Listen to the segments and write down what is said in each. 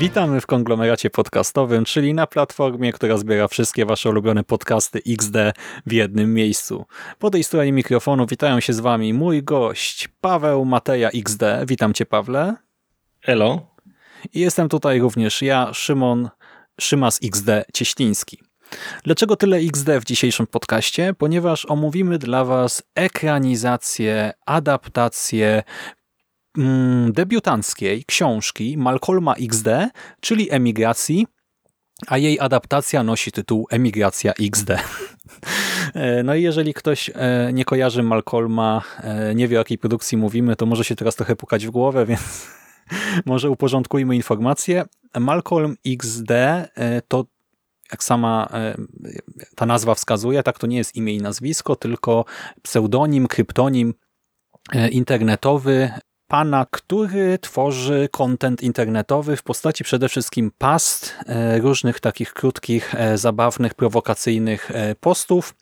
Witamy w konglomeracie podcastowym, czyli na platformie, która zbiera wszystkie wasze ulubione podcasty XD w jednym miejscu. Po tej stronie mikrofonu witają się z wami mój gość Paweł Mateja XD. Witam cię Pawle. Elo. I jestem tutaj również ja, Szymon Szymas XD Cieśliński. Dlaczego tyle XD w dzisiejszym podcaście? Ponieważ omówimy dla Was ekranizację, adaptację debiutanckiej książki Malcolma XD, czyli Emigracji, a jej adaptacja nosi tytuł Emigracja XD. E, no i jeżeli ktoś e, nie kojarzy Malcolma, e, nie wie o jakiej produkcji mówimy, to może się teraz trochę pukać w głowę, więc może uporządkujmy informacje. Malcolm XD to jak sama ta nazwa wskazuje, tak to nie jest imię i nazwisko, tylko pseudonim, kryptonim internetowy pana, który tworzy content internetowy w postaci przede wszystkim past, różnych takich krótkich, zabawnych, prowokacyjnych postów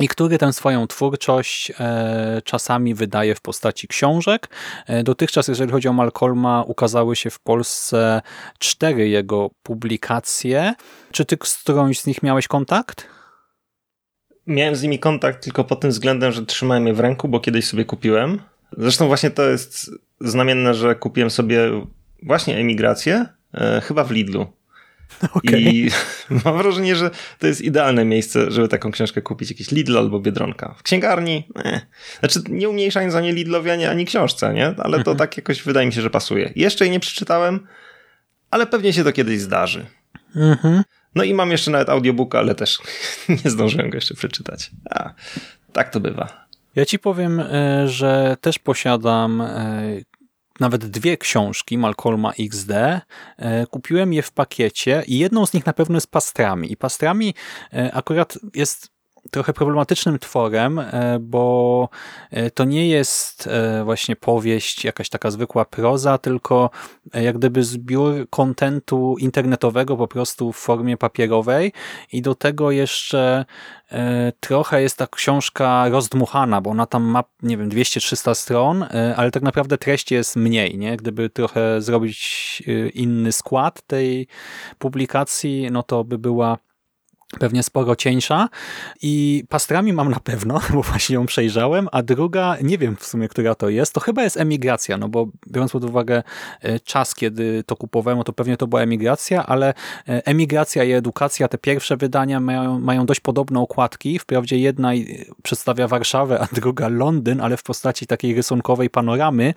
i który tę swoją twórczość czasami wydaje w postaci książek. Dotychczas, jeżeli chodzi o Malcolma, ukazały się w Polsce cztery jego publikacje. Czy ty z którąś z nich miałeś kontakt? Miałem z nimi kontakt tylko pod tym względem, że trzymałem je w ręku, bo kiedyś sobie kupiłem. Zresztą właśnie to jest znamienne, że kupiłem sobie właśnie emigrację, e, chyba w Lidlu. Okay. I mam wrażenie, że to jest idealne miejsce, żeby taką książkę kupić. Jakiś Lidl albo Biedronka. W księgarni? Eh. Znaczy, nie umniejszając ani Lidlowi, ani, ani książce, nie? Ale to mhm. tak jakoś wydaje mi się, że pasuje. Jeszcze jej nie przeczytałem, ale pewnie się to kiedyś zdarzy. Mhm. No i mam jeszcze nawet audiobooka, ale też nie zdążyłem go jeszcze przeczytać. A, tak to bywa. Ja ci powiem, e, że też posiadam e, nawet dwie książki Malcolma XD. E, kupiłem je w pakiecie i jedną z nich na pewno jest Pastrami. I Pastrami akurat jest trochę problematycznym tworem, e, bo e, to nie jest e, właśnie powieść, jakaś taka zwykła proza, tylko jak gdyby zbiór kontentu internetowego po prostu w formie papierowej i do tego jeszcze trochę jest ta książka rozdmuchana, bo ona tam ma, nie wiem, 200-300 stron, ale tak naprawdę treści jest mniej, nie? Gdyby trochę zrobić inny skład tej publikacji, no to by była pewnie sporo cieńsza. I pastrami mam na pewno, bo właśnie ją przejrzałem, a druga, nie wiem w sumie, która to jest, to chyba jest emigracja, no bo biorąc pod uwagę e, czas, kiedy to kupowałem, to pewnie to była emigracja, ale e, emigracja i edukacja, te pierwsze wydania mają, mają dość podobne okładki, wprawdzie jedna przedstawia Warszawę, a druga Londyn, ale w postaci takiej rysunkowej panoramy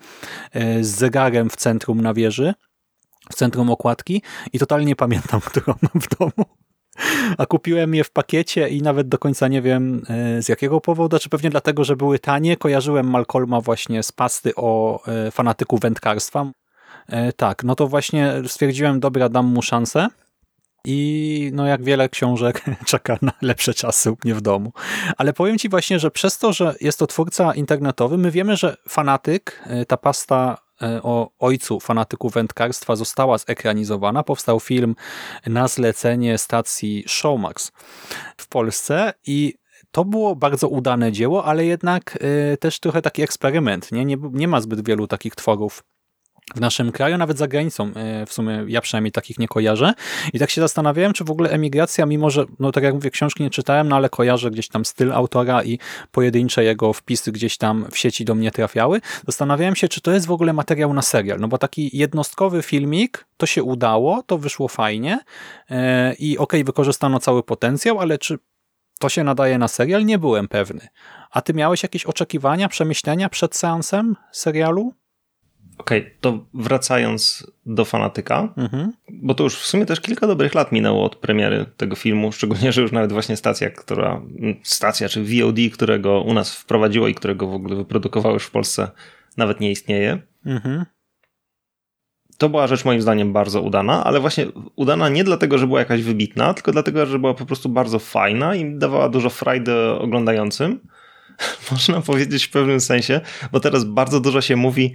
e, z zegarem w centrum na wieży, w centrum okładki. I totalnie pamiętam, którą mam w domu. A kupiłem je w pakiecie i nawet do końca nie wiem e, z jakiego powodu, czy pewnie dlatego, że były tanie. Kojarzyłem Malcolma właśnie z pasty o e, fanatyku wędkarstwa. E, tak, no to właśnie stwierdziłem, dobra, dam mu szansę. I no jak wiele książek czeka na lepsze czasy u mnie w domu. Ale powiem Ci właśnie, że przez to, że jest to twórca internetowy, my wiemy, że fanatyk, ta pasta o ojcu fanatyku wędkarstwa została zekranizowana. Powstał film na zlecenie stacji Showmax w Polsce i to było bardzo udane dzieło, ale jednak e, też trochę taki eksperyment. Nie, nie, nie ma zbyt wielu takich tworów w naszym kraju, nawet za granicą. E, w sumie ja przynajmniej takich nie kojarzę. I tak się zastanawiałem, czy w ogóle emigracja, mimo że, no tak jak mówię, książki nie czytałem, no ale kojarzę gdzieś tam styl autora i pojedyncze jego wpisy gdzieś tam w sieci do mnie trafiały. Zastanawiałem się, czy to jest w ogóle materiał na serial. No bo taki jednostkowy filmik, to się udało, to wyszło fajnie e, i okej, okay, wykorzystano cały potencjał, ale czy to się nadaje na serial? Nie byłem pewny. A ty miałeś jakieś oczekiwania, przemyślenia przed seansem serialu? Okej, okay, to wracając do fanatyka, mhm. bo to już w sumie też kilka dobrych lat minęło od premiery tego filmu, szczególnie, że już nawet właśnie stacja, która, stacja czy VOD, którego u nas wprowadziło i którego w ogóle wyprodukowało już w Polsce, nawet nie istnieje. Mhm. to była rzecz moim zdaniem bardzo udana, ale właśnie udana nie dlatego, że była jakaś wybitna, tylko dlatego, że była po prostu bardzo fajna i dawała dużo frajdy oglądającym. Można powiedzieć w pewnym sensie, bo teraz bardzo dużo się mówi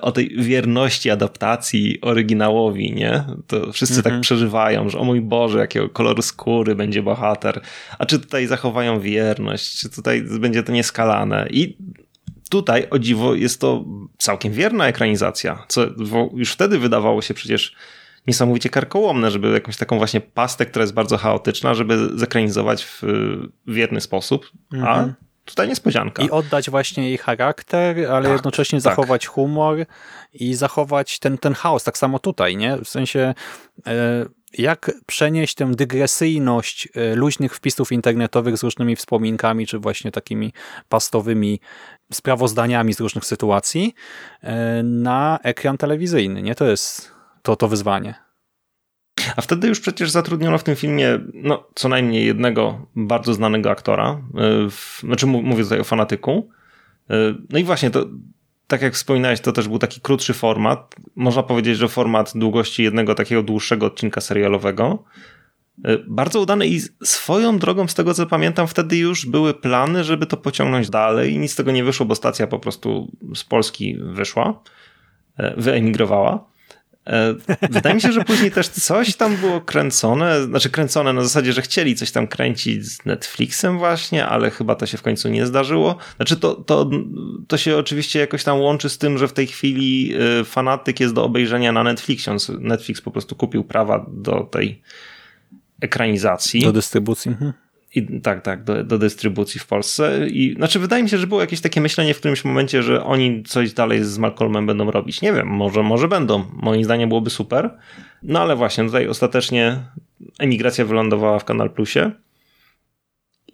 o tej wierności adaptacji oryginałowi, nie? To wszyscy tak Mhm. przeżywają, że o mój Boże, jakiego koloru skóry będzie bohater, a czy tutaj zachowają wierność, czy tutaj będzie to nieskalane i tutaj, o dziwo, jest to całkiem wierna ekranizacja, co już wtedy wydawało się przecież niesamowicie karkołomne, żeby jakąś taką właśnie pastę, która jest bardzo chaotyczna, żeby zekranizować w wierny sposób, a Mhm. Tutaj niespodzianka. I oddać właśnie jej charakter, ale Tak, jednocześnie tak. zachować humor i zachować ten, ten chaos. Tak samo tutaj, nie? W sensie e, jak przenieść tę dygresyjność e, luźnych wpisów internetowych z różnymi wspominkami, czy właśnie takimi pastowymi sprawozdaniami z różnych sytuacji e, na ekran telewizyjny, nie? To jest to, to wyzwanie. A wtedy już przecież zatrudniono w tym filmie no, co najmniej jednego bardzo znanego aktora. y, W, znaczy mów- mówię tutaj o fanatyku. Y, No i właśnie to, tak jak wspominałeś, to też był taki krótszy format. Można powiedzieć, że format długości jednego takiego dłuższego odcinka serialowego. Y, Bardzo udany i swoją drogą, z tego co pamiętam, wtedy już były plany, żeby to pociągnąć dalej i nic z tego nie wyszło, bo stacja po prostu z Polski wyszła, wyemigrowała. E, Wydaje mi się, że później też coś tam było kręcone, znaczy kręcone na zasadzie, że chcieli coś tam kręcić z Netflixem właśnie, ale chyba to się w końcu nie zdarzyło. Znaczy to, to, to się oczywiście jakoś tam łączy z tym, że w tej chwili y, fanatyk jest do obejrzenia na Netflixie. On Netflix po prostu kupił prawa do tej ekranizacji. Do dystrybucji. Mhm. I, tak, tak, do, do dystrybucji w Polsce. I znaczy, wydaje mi się, że było jakieś takie myślenie w którymś momencie, że oni coś dalej z Malcolmem będą robić. Nie wiem, może, może będą. Moim zdaniem byłoby super. No ale właśnie, tutaj ostatecznie emigracja wylądowała w Kanal Plusie.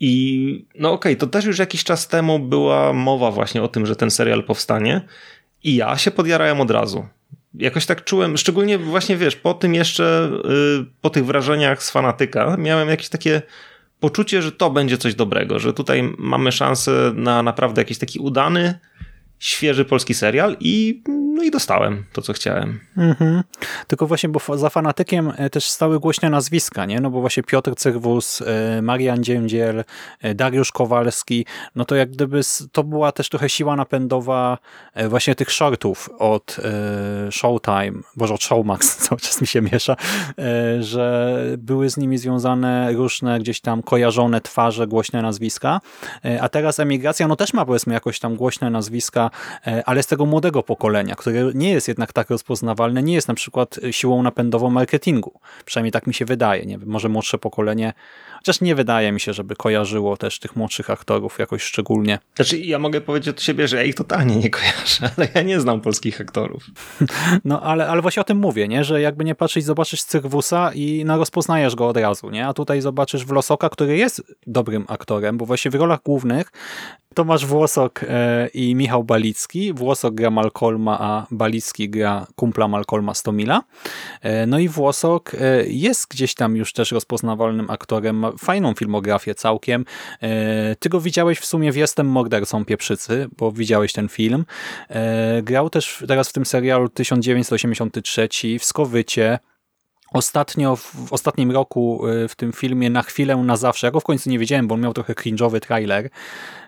I no okej, to też już jakiś czas temu była mowa właśnie o tym, że ten serial powstanie. I ja się podjarałem od razu. Jakoś tak czułem, szczególnie właśnie wiesz, po tym jeszcze, y, po tych wrażeniach z fanatyka, miałem jakieś takie poczucie, że to będzie coś dobrego, że tutaj mamy szansę na naprawdę jakiś taki udany, świeży polski serial i, no i dostałem to, co chciałem. Mhm. Tylko właśnie, bo za fanatykiem e, też stały głośne nazwiska, nie? No bo właśnie Piotr Cyrwus, e, Marian Dziędziel, e, Dariusz Kowalski, no to jak gdyby to była też trochę siła napędowa właśnie tych shortów od Showtime, boże od Showmax, cały czas mi się miesza, że były z nimi związane różne gdzieś tam kojarzone twarze, głośne nazwiska, a teraz emigracja, no też ma powiedzmy jakoś tam głośne nazwiska, e, ale z tego młodego pokolenia, które nie jest jednak tak rozpoznawalne, nie jest na przykład siłą napędową marketingu. Przynajmniej tak mi się wydaje. Nie wiem, może młodsze pokolenie, chociaż nie wydaje mi się, żeby kojarzyło też tych młodszych aktorów jakoś szczególnie. Znaczy, ja mogę powiedzieć od siebie, że ja ich totalnie nie kojarzę, ale ja nie znam polskich aktorów. No ale, ale właśnie o tym mówię, nie? że jakby nie patrzeć, zobaczysz Cyrwusa i no, rozpoznajesz go od razu, nie? a tutaj zobaczysz Wlosoka, który jest dobrym aktorem, bo właśnie w rolach głównych Tomasz Włosok e, i Michał Balicki. Włosok gra Malcolma, a Balicki gra kumpla Malcolma Stomila. E, no i Włosok e, jest gdzieś tam już też rozpoznawalnym aktorem, ma fajną filmografię całkiem. Ty go widziałeś w sumie w Jestem mordercą Pieprzycy, bo widziałeś ten film. Grał też teraz w tym serialu 1983 w Skowycie. Ostatnio, w ostatnim roku y, w tym filmie Na chwilę, na zawsze, ja go w końcu nie wiedziałem, bo on miał trochę cringe'owy trailer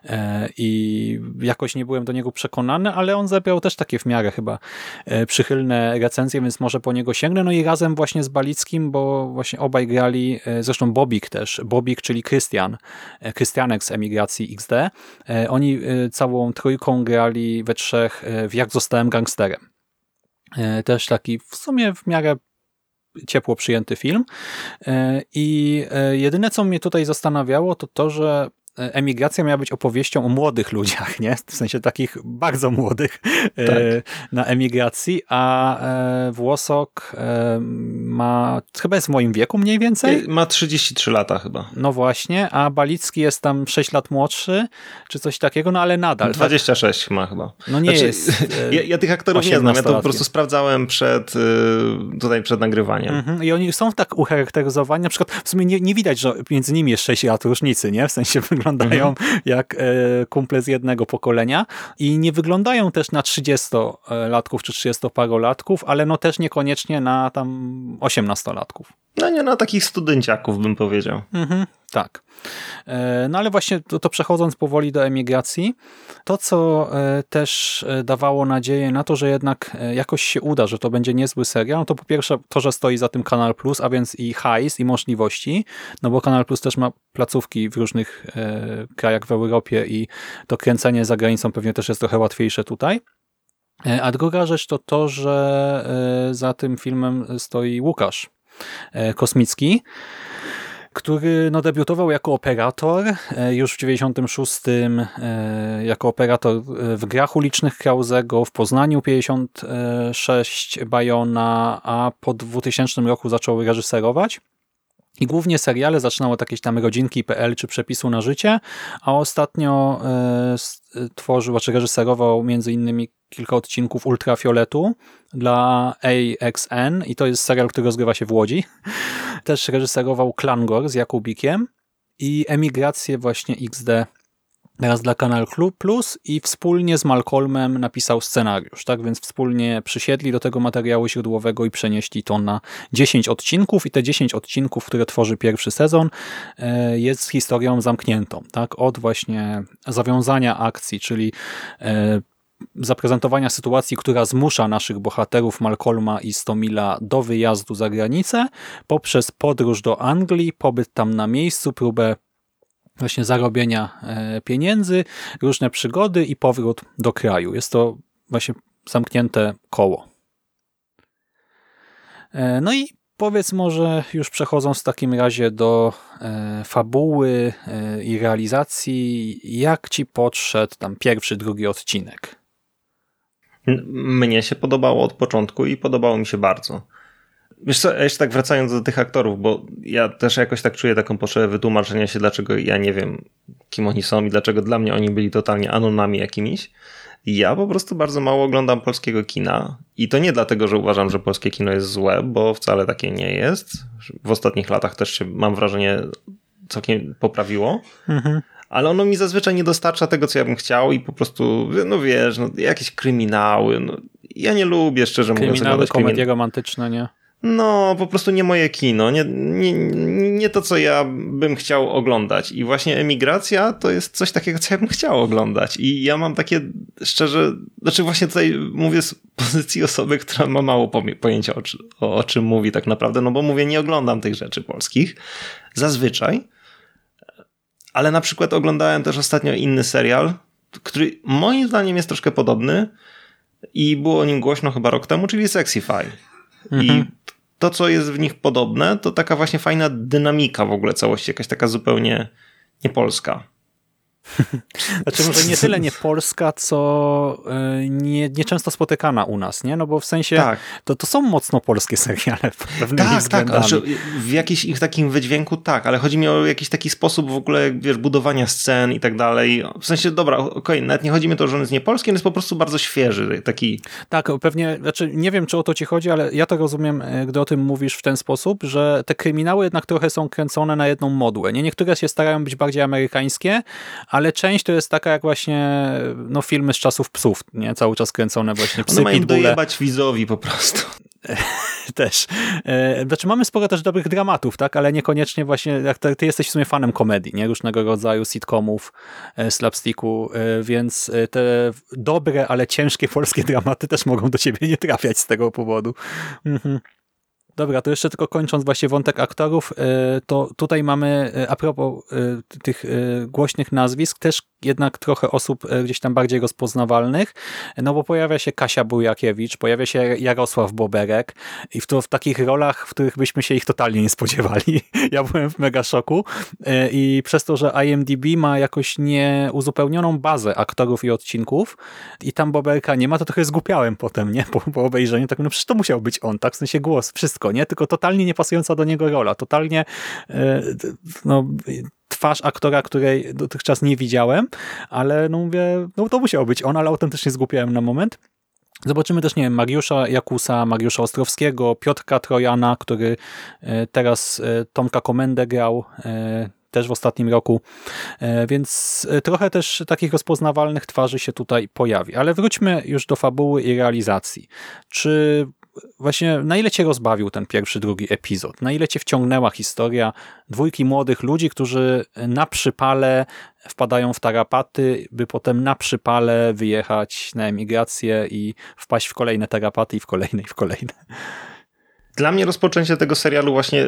e, i jakoś nie byłem do niego przekonany, ale on zebrał też takie w miarę chyba e, przychylne recenzje, więc może po niego sięgnę. No i razem właśnie z Balickim, bo właśnie obaj grali, e, zresztą Bobik też, Bobik, czyli Krystian, Krystianek z emigracji XD. Oni całą trójką grali we trzech w Jak zostałem gangsterem. Też taki w sumie w miarę ciepło przyjęty film. E, I e, jedyne, co mnie tutaj zastanawiało, to to, że emigracja miała być opowieścią o młodych ludziach, nie? W sensie takich bardzo młodych e, Tak. na emigracji, a e, Włosok e, ma, chyba jest w moim wieku mniej więcej. Ma 33 lata chyba. No właśnie, a Balicki jest tam 6 lat młodszy, czy coś takiego, no ale nadal. tak? 26 ma chyba. No nie Znaczy, jest. e, Ja, ja tych aktorów nie znam, ja to po 18-latkiem. prostu sprawdzałem przed, tutaj przed nagrywaniem. Mhm. I oni są tak ucharakteryzowani, na przykład w sumie nie, nie widać, że między nimi jest 6 lat różnicy, nie? W sensie wyglądają jak e, kumple z jednego pokolenia i nie wyglądają też na 30-latków czy 30-parolatków, ale no też niekoniecznie na tam 18-latków. No nie, na takich studenciaków bym powiedział. Mhm, tak. E, no ale właśnie to, to, przechodząc powoli do emigracji, to co e, też dawało nadzieję na to, że jednak jakoś się uda, że to będzie niezły serial, no to po pierwsze to, że stoi za tym Kanal Plus, a więc i hajs, i możliwości, no bo Kanal Plus też ma placówki w różnych krajach w Europie i to kręcenie za granicą pewnie też jest trochę łatwiejsze tutaj. A druga rzecz to to, że za tym filmem stoi Łukasz Kosmicki, który no, debiutował jako operator e, już w 96 e, jako operator e, w grach ulicznych Krauzego, w Poznaniu 56 Bajona, a po 2000 roku zaczął reżyserować. I głównie seriale zaczynał od jakieś tam rodzinki.pl czy przepisu na życie, a ostatnio y, tworzył, czy reżyserował między innymi kilka odcinków Ultrafioletu dla AXN i to jest serial, który rozgrywa się w Łodzi. Też reżyserował Klangor z Jakubikiem i Emigrację właśnie XD teraz dla Kanal Plus i wspólnie z Malcolmem napisał scenariusz, tak? Więc wspólnie przysiedli do tego materiału źródłowego i przenieśli to na 10 odcinków. I te 10 odcinków, które tworzy pierwszy sezon e, jest historią zamkniętą, tak? Od właśnie zawiązania akcji, czyli e, zaprezentowania sytuacji, która zmusza naszych bohaterów Malcolma i Stomila do wyjazdu za granicę, poprzez podróż do Anglii, pobyt tam na miejscu, próbę właśnie zarobienia e, pieniędzy, różne przygody i powrót do kraju. Jest to właśnie zamknięte koło. E, no i powiedz może już przechodząc w takim razie do e, fabuły i realizacji, jak ci podszedł tam pierwszy, drugi odcinek? Mnie się podobało od początku i podobało mi się bardzo. Wiesz co, jeszcze tak wracając do tych aktorów, bo ja też jakoś tak czuję taką potrzebę wytłumaczenia się, dlaczego ja nie wiem, kim oni są i dlaczego dla mnie oni byli totalnie anonami jakimiś. Ja po prostu bardzo mało oglądam polskiego kina i to nie dlatego, że uważam, że polskie kino jest złe, bo wcale takie nie jest. W ostatnich latach też się, mam wrażenie, całkiem poprawiło. Mhm ale ono mi zazwyczaj nie dostarcza tego, co ja bym chciał i po prostu, no wiesz, no, jakieś kryminały, no, ja nie lubię, szczerze mówiąc. Kryminały, komedie romantyczne, nie? No, po prostu nie moje kino, nie, nie, nie to, co ja bym chciał oglądać. I właśnie emigracja to jest coś takiego, co ja bym chciał oglądać. I ja mam takie, szczerze, znaczy właśnie tutaj mówię z pozycji osoby, która ma mało pojęcia o, o, o czym mówi tak naprawdę, no bo mówię, nie oglądam tych rzeczy polskich. Zazwyczaj. Ale na przykład oglądałem też ostatnio inny serial, który moim zdaniem jest troszkę podobny i było o nim głośno chyba rok temu, czyli Sexify. Mhm. To, co jest w nich podobne, to taka właśnie fajna dynamika w ogóle całości, jakaś taka zupełnie niepolska. Znaczy może nie tyle nie polska, co e, nie, nieczęsto spotykana u nas, nie? No bo w sensie tak. to, to są mocno polskie seriale pewnymi tak, względami. Tak, znaczy w jakimś ich takim wydźwięku tak, ale chodzi mi o jakiś taki sposób w ogóle, wiesz, budowania scen i tak dalej. W sensie, dobra, okej, okay, nawet nie chodzi mi o to, że on jest niepolski, on jest po prostu bardzo świeży, taki... Tak, pewnie, znaczy nie wiem, czy o to ci chodzi, ale ja to rozumiem, e, gdy o tym mówisz w ten sposób, że te kryminały jednak trochę są kręcone na jedną modłę, nie? Niektóre się starają być bardziej amerykańskie, ale część to jest taka jak właśnie no, filmy z czasów psów, nie? Cały czas kręcone właśnie psy, One mają pitbulle. dojebać widzowi po prostu. też. E, znaczy mamy sporo też dobrych dramatów, tak, ale niekoniecznie właśnie, jak ty, ty jesteś w sumie fanem komedii, nie? Różnego rodzaju sitcomów, e, slapsticku, e, więc te dobre, ale ciężkie polskie dramaty też mogą do ciebie nie trafiać z tego powodu. Mhm. Dobra, to jeszcze tylko kończąc właśnie wątek aktorów, e, to tutaj mamy e, a propos e, tych głośnych nazwisk, też jednak trochę osób gdzieś tam bardziej rozpoznawalnych, no bo pojawia się Kasia Bujakiewicz, pojawia się Jarosław Boberek i w, to, w takich rolach, w których byśmy się ich totalnie nie spodziewali. Ja byłem w mega szoku i przez to, że IMDb ma jakoś nieuzupełnioną bazę aktorów i odcinków i tam Boberka nie ma, to trochę zgupiałem potem, nie? Po, po obejrzeniu, tak no przecież to musiał być on, tak? W sensie głos, wszystko wszystko, nie? Tylko totalnie niepasująca do niego rola, totalnie e, no, twarz aktora, której dotychczas nie widziałem, ale no mówię, no to musiał być on, ale autentycznie zgłupiałem na moment. Zobaczymy też, nie wiem, Mariusza Jakusa, Mariusza Ostrowskiego, Piotrka Trojana, który e, teraz e, Tomka Komendę grał, też w ostatnim roku, e, więc e, trochę też takich rozpoznawalnych twarzy się tutaj pojawi. Ale wróćmy już do fabuły i realizacji. Czy właśnie na ile cię rozbawił ten pierwszy, drugi epizod? Na ile cię wciągnęła historia dwójki młodych ludzi, którzy na przypale wpadają w tarapaty, by potem na przypale wyjechać na emigrację i wpaść w kolejne tarapaty i w kolejne i w kolejne. Dla mnie rozpoczęcie tego serialu właśnie,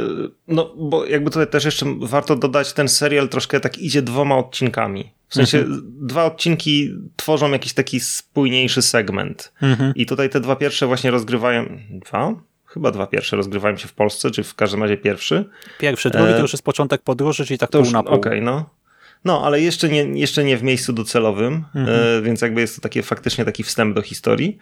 no bo jakby tutaj też jeszcze warto dodać, ten serial troszkę tak idzie dwoma odcinkami. W sensie mhm. dwa odcinki tworzą jakiś taki spójniejszy segment. Mhm. I tutaj te dwa pierwsze właśnie rozgrywają. Dwa? Chyba dwa pierwsze rozgrywają się w Polsce, czy w każdym razie pierwszy. Pierwszy, drugi e... to już jest początek podróży, czyli tak to pół już, na pół. Okej, okay, no. No, ale jeszcze nie, jeszcze nie w miejscu docelowym, mhm. e, więc jakby jest to takie faktycznie taki wstęp do historii.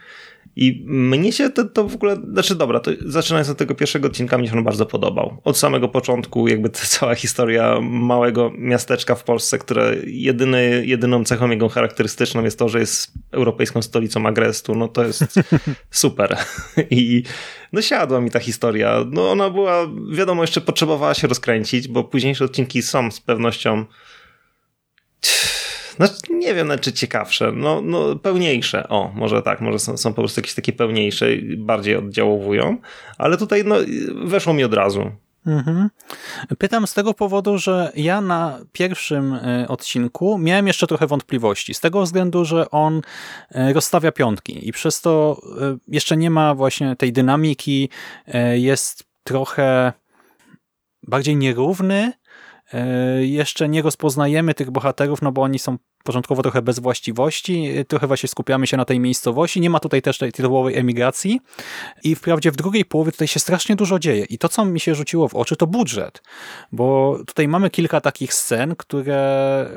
I mnie się to, to w ogóle, znaczy dobra, to zaczynając od tego pierwszego odcinka, mnie się on bardzo podobał. Od samego początku jakby ta cała historia małego miasteczka w Polsce, które jedyny, jedyną cechą jego charakterystyczną jest to, że jest europejską stolicą agrestu, no to jest super. I no siadła mi ta historia. No ona była, wiadomo, jeszcze potrzebowała się rozkręcić, bo późniejsze odcinki są z pewnością no, nie wiem, czy ciekawsze, no, no pełniejsze. O, może tak, może są, są po prostu jakieś takie pełniejsze, bardziej oddziałowują, ale tutaj no, weszło mi od razu. Mhm. Pytam z tego powodu, że ja na pierwszym e, odcinku miałem jeszcze trochę wątpliwości. Z tego względu, że on e, rozstawia piątki i przez to e, jeszcze nie ma właśnie tej dynamiki, jest trochę bardziej nierówny, jeszcze nie rozpoznajemy tych bohaterów, no bo oni są początkowo trochę bez właściwości, trochę właśnie skupiamy się na tej miejscowości, nie ma tutaj też tej tytułowej emigracji. I wprawdzie w drugiej połowie tutaj się strasznie dużo dzieje. I to, co mi się rzuciło w oczy, to budżet, bo tutaj mamy kilka takich scen, które,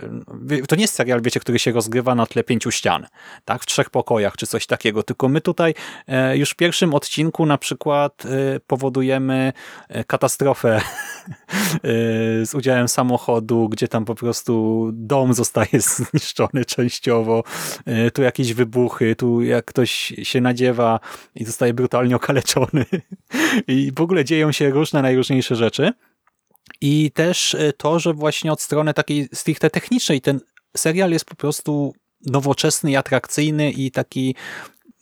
to nie jest serial, wiecie, który się rozgrywa na tle pięciu ścian, tak, w trzech pokojach czy coś takiego, tylko my tutaj e, już w pierwszym odcinku na przykład e, powodujemy e, katastrofę z udziałem samochodu, gdzie tam po prostu dom zostaje zniszczony częściowo, e, tu jakieś wybuchy, tu jak ktoś się nadziewa i zostaje brutalnie okaleczony i w ogóle dzieją się różne najróżniejsze rzeczy. I też e, to, że właśnie od strony takiej stricte technicznej ten serial jest po prostu nowoczesny i atrakcyjny i taki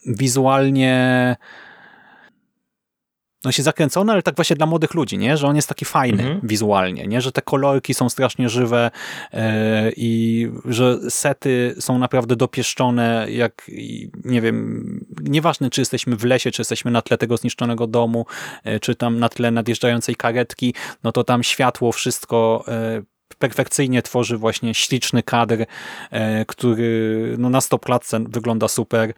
wizualnie no się zakręcony, ale tak właśnie dla młodych ludzi, nie? że on jest taki fajny mhm. wizualnie, nie? że te kolorki są strasznie żywe yy, i że sety są naprawdę dopieszczone, jak nie wiem, nieważne czy jesteśmy w lesie, czy jesteśmy na tle tego zniszczonego domu, yy, czy tam na tle nadjeżdżającej karetki, no to tam światło, wszystko yy, perfekcyjnie tworzy właśnie śliczny kadr, który no na stopklatce wygląda super.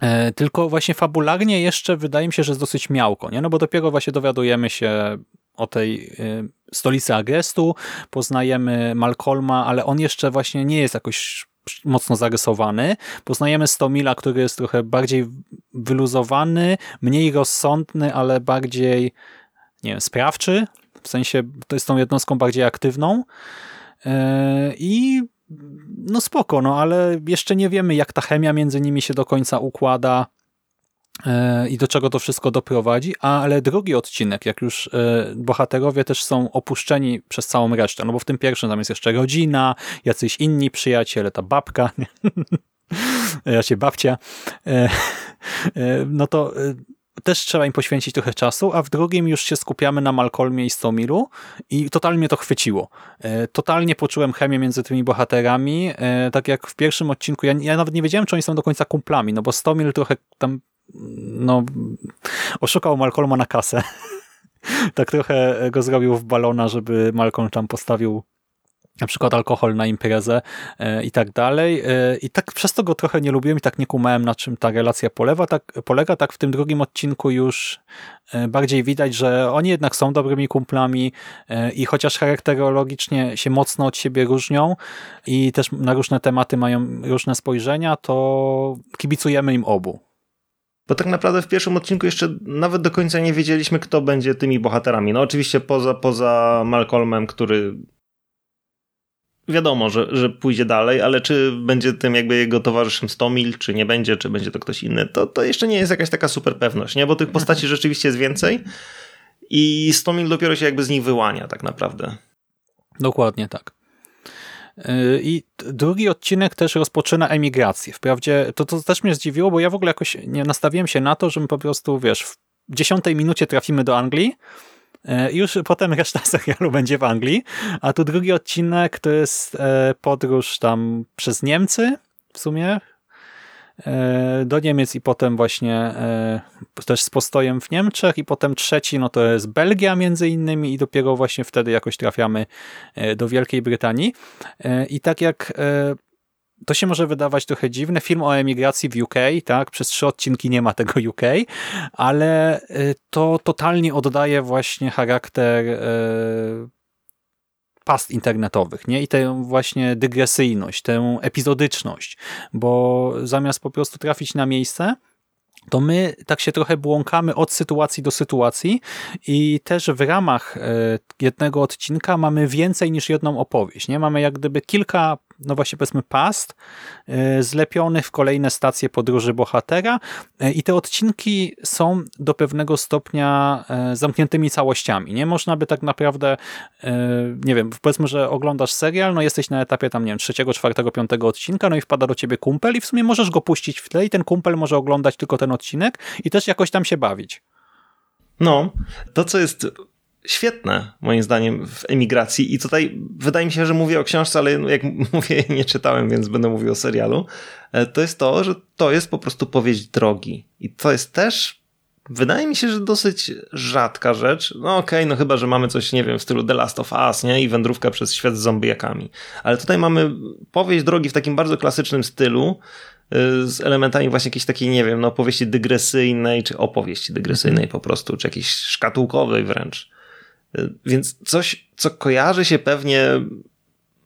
E, tylko właśnie fabularnie jeszcze wydaje mi się, że jest dosyć miałko, nie? no bo dopiero właśnie dowiadujemy się o tej e, stolicy Agrestu, poznajemy Malcolma, ale on jeszcze właśnie nie jest jakoś mocno zarysowany. Poznajemy Stomila, który jest trochę bardziej wyluzowany, mniej rozsądny, ale bardziej nie wiem, sprawczy, w sensie to jest tą jednostką bardziej aktywną e, i no spoko, no ale jeszcze nie wiemy, jak ta chemia między nimi się do końca układa e, i do czego to wszystko doprowadzi, ale drugi odcinek, jak już e, bohaterowie też są opuszczeni przez całą resztę, no bo w tym pierwszym tam jest jeszcze rodzina, jacyś inni przyjaciele, ta babka, raczej babcia, e, no to też trzeba im poświęcić trochę czasu, a w drugim już się skupiamy na Malcolmie i Stomilu i totalnie to chwyciło. E, totalnie poczułem chemię między tymi bohaterami, e, tak jak w pierwszym odcinku, ja, ja nawet nie wiedziałem, czy oni są do końca kumplami, no bo Stomil trochę tam no, oszukał Malcolma na kasę. tak trochę go zrobił w balona, żeby Malcolm tam postawił na przykład alkohol na imprezę e, i tak dalej. E, I tak przez to go trochę nie lubiłem i tak nie kumałem, na czym ta relacja polewa, tak, polega. Tak w tym drugim odcinku już e, bardziej widać, że oni jednak są dobrymi kumplami i chociaż charakterologicznie się mocno od siebie różnią i też na różne tematy mają różne spojrzenia, to kibicujemy im obu. Bo tak naprawdę w pierwszym odcinku jeszcze nawet do końca nie wiedzieliśmy, kto będzie tymi bohaterami. No oczywiście poza, poza Malcolmem, który wiadomo, że, że pójdzie dalej, ale czy będzie tym jakby jego towarzyszem Stomil, czy nie będzie, czy będzie to ktoś inny, to, to jeszcze nie jest jakaś taka super pewność, nie? Bo tych postaci rzeczywiście jest więcej i Stomil dopiero się jakby z nich wyłania tak naprawdę. Dokładnie tak. Yy, I drugi odcinek też rozpoczyna emigrację. Wprawdzie to, to też mnie zdziwiło, bo ja w ogóle jakoś nie nastawiłem się na to, że my po prostu, wiesz, w dziesiątej minucie trafimy do Anglii już potem reszta serialu będzie w Anglii, a tu drugi odcinek to jest e, podróż tam przez Niemcy w sumie, E, do Niemiec i potem właśnie e, też z postojem w Niemczech i potem trzeci no to jest Belgia między innymi i dopiero właśnie wtedy jakoś trafiamy e, do Wielkiej Brytanii. I tak jak to się może wydawać trochę dziwne. Film o emigracji w UK, tak? Przez trzy odcinki nie ma tego UK, ale to totalnie oddaje właśnie charakter past internetowych, nie? I tę właśnie dygresyjność, tę epizodyczność, bo zamiast po prostu trafić na miejsce, to my tak się trochę błąkamy od sytuacji do sytuacji i też w ramach e, jednego odcinka mamy więcej niż jedną opowieść. Nie Mamy jak gdyby kilka no właśnie powiedzmy past e, zlepionych w kolejne stacje podróży bohatera e, i te odcinki są do pewnego stopnia e, zamkniętymi całościami. Nie można by tak naprawdę, nie wiem, powiedzmy, że oglądasz serial, no jesteś na etapie tam, nie wiem, trzeciego, czwartego, piątego odcinka, no i wpada do ciebie kumpel i w sumie możesz go puścić w tle i ten kumpel może oglądać tylko ten odcinek i też jakoś tam się bawić. No, to co jest świetne, moim zdaniem, w emigracji. I tutaj wydaje mi się, że mówię o książce, ale jak mówię, nie czytałem, więc będę mówił o serialu. E, to jest to, że to jest po prostu powieść drogi. I to jest też, wydaje mi się, że dosyć rzadka rzecz. No okej, okay, no chyba, że mamy coś, nie wiem, w stylu The Last of Us, nie? I wędrówka przez świat z zombiakami. Ale tutaj mamy powieść drogi w takim bardzo klasycznym stylu, e, z elementami właśnie jakiejś takiej, nie wiem, no opowieści dygresyjnej, czy opowieści dygresyjnej po prostu, czy jakiejś szkatułkowej wręcz. Więc coś, co kojarzy się pewnie,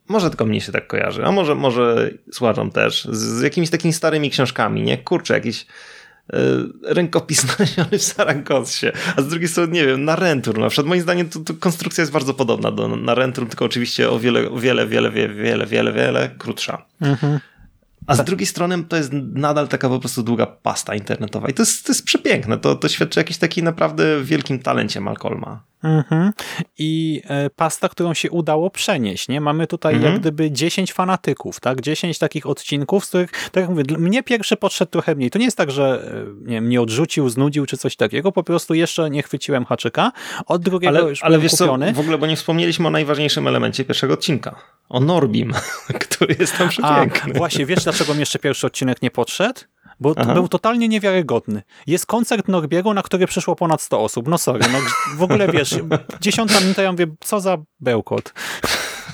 może tylko mnie się tak kojarzy, a może, może słuchaczom też, z, jakimiś takimi starymi książkami, nie? Kurczę, jakiś y, rękopis znaleziony w Saragossie, a z drugiej strony, nie wiem, na Rentur na przykład. Moim zdaniem to, to konstrukcja jest bardzo podobna do na Rentur, tylko oczywiście o wiele, wiele, wiele, wiele, wiele, wiele, wiele krótsza. Mhm. A z tak. drugiej strony to jest nadal taka po prostu długa pasta internetowa. I to jest, to jest przepiękne. To, to świadczy o jakimś takim naprawdę wielkim talencie Malcolma. Mhm. I e, pasta, którą się udało przenieść. Nie? Mamy tutaj mhm. jak gdyby 10 fanatyków, tak? 10 takich odcinków, z których, tak jak mówię, mnie pierwszy podszedł trochę mniej. To nie jest tak, że e, nie wiem, nie odrzucił, znudził czy coś takiego. Po prostu jeszcze nie chwyciłem haczyka. Od drugiego ale, już Ale wiesz kupiony. co, w ogóle, bo nie wspomnieliśmy o najważniejszym elemencie pierwszego odcinka. O Norbim, który jest tam przepiękny. A, właśnie, wiesz dlaczego mi jeszcze pierwszy odcinek nie podszedł? Bo Aha. był totalnie niewiarygodny. Jest koncert Norbiego, na który przyszło ponad 100 osób. No sorry, no w ogóle wiesz, dziesiąta minuta ja mówię, co za bełkot.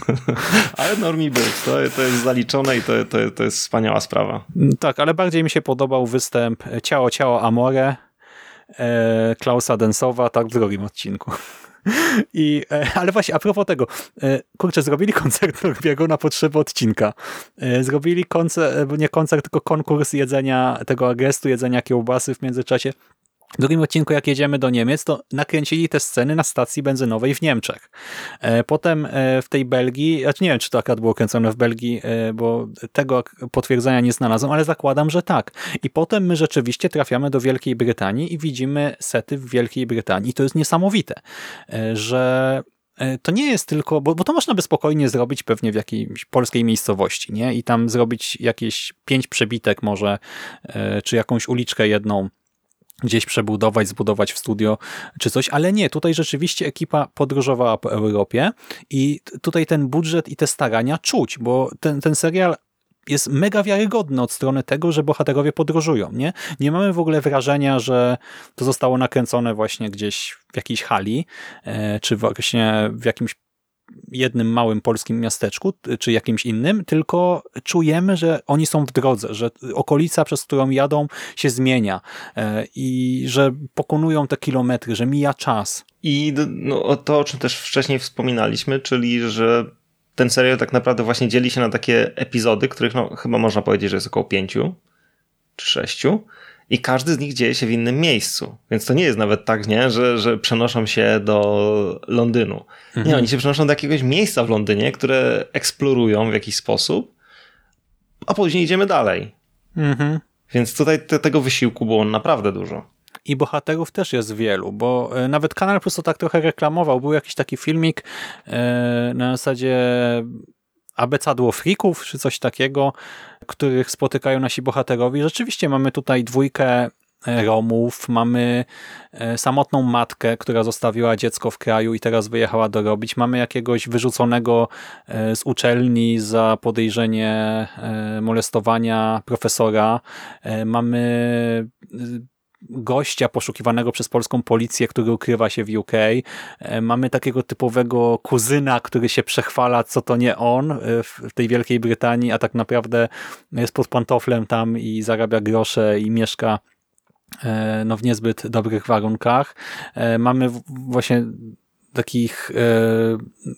ale Normi był, to, to jest zaliczone i to, to, to jest wspaniała sprawa. Tak, ale bardziej mi się podobał występ Ciało, Ciało, Amore e, Klausa Densowa, tak w drugim odcinku. I, e, ale właśnie, a propos tego, e, kurczę, zrobili koncert Norbiego na potrzeby odcinka. E, zrobili koncert, nie koncert, tylko konkurs jedzenia tego agrestu, jedzenia kiełbasy w międzyczasie. W drugim odcinku, jak jedziemy do Niemiec, to nakręcili te sceny na stacji benzynowej w Niemczech. Potem w tej Belgii, znaczy nie wiem, czy to akurat było kręcone w Belgii, bo tego potwierdzenia nie znalazłem, ale zakładam, że tak. I potem my rzeczywiście trafiamy do Wielkiej Brytanii i widzimy sety w Wielkiej Brytanii. I to jest niesamowite, że to nie jest tylko, bo, bo to można by spokojnie zrobić pewnie w jakiejś polskiej miejscowości, nie? I tam zrobić jakieś pięć przebitek może, czy jakąś uliczkę jedną gdzieś przebudować, zbudować w studio czy coś, ale nie, tutaj rzeczywiście ekipa podróżowała po Europie i tutaj ten budżet i te starania czuć, bo ten, ten serial jest mega wiarygodny od strony tego, że bohaterowie podróżują. Nie? nie mamy w ogóle wrażenia, że to zostało nakręcone właśnie gdzieś w jakiejś hali, e, czy właśnie w jakimś jednym małym polskim miasteczku, czy jakimś innym, tylko czujemy, że oni są w drodze, że okolica, przez którą jadą, się zmienia e, i że pokonują te kilometry, że mija czas. I no, to, o czym też wcześniej wspominaliśmy, czyli że ten serial tak naprawdę właśnie dzieli się na takie epizody, których no, chyba można powiedzieć, że jest około pięciu czy sześciu i każdy z nich dzieje się w innym miejscu. Więc to nie jest nawet tak, nie, że, że przenoszą się do Londynu. Mhm. Nie, oni się przenoszą do jakiegoś miejsca w Londynie, które eksplorują w jakiś sposób, a później idziemy dalej. Mhm. Więc tutaj te, tego wysiłku było naprawdę dużo. i bohaterów też jest wielu, bo e, nawet Kanal Plus to tak trochę reklamował. Był jakiś taki filmik e, na zasadzie abecadło frików, czy coś takiego, których spotykają nasi bohaterowie. Rzeczywiście mamy tutaj dwójkę e, Romów, mamy samotną matkę, która zostawiła dziecko w kraju i teraz wyjechała dorobić. Mamy jakiegoś wyrzuconego z uczelni za podejrzenie molestowania profesora. Mamy gościa poszukiwanego przez polską policję, który ukrywa się w UK. E, mamy takiego typowego kuzyna, który się przechwala, co to nie on e, w tej Wielkiej Brytanii, a tak naprawdę jest pod pantoflem tam i zarabia grosze i mieszka e, no, w niezbyt dobrych warunkach. Mamy właśnie takich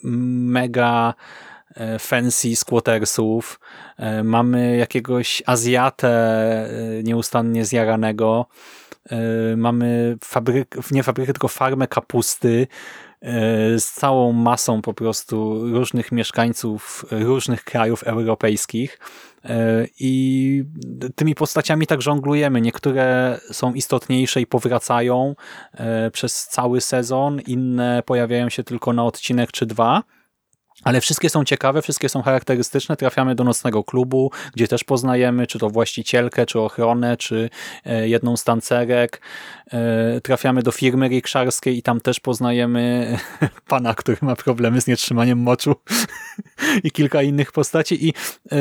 mega fancy squattersów. Mamy jakiegoś Azjatę nieustannie zjaranego. E, mamy fabryk, nie fabrykę, tylko farmę kapusty e, z całą masą po prostu różnych mieszkańców różnych krajów europejskich e, i tymi postaciami tak żonglujemy. Niektóre są istotniejsze i powracają przez cały sezon, inne pojawiają się tylko na odcinek czy dwa. Ale wszystkie są ciekawe, wszystkie są charakterystyczne. Trafiamy do nocnego klubu, gdzie też poznajemy czy to właścicielkę, czy ochronę, czy e, jedną z tancerek. E, trafiamy do firmy rikszarskiej i tam też poznajemy pana, który ma problemy z nietrzymaniem moczu i kilka innych postaci. I e,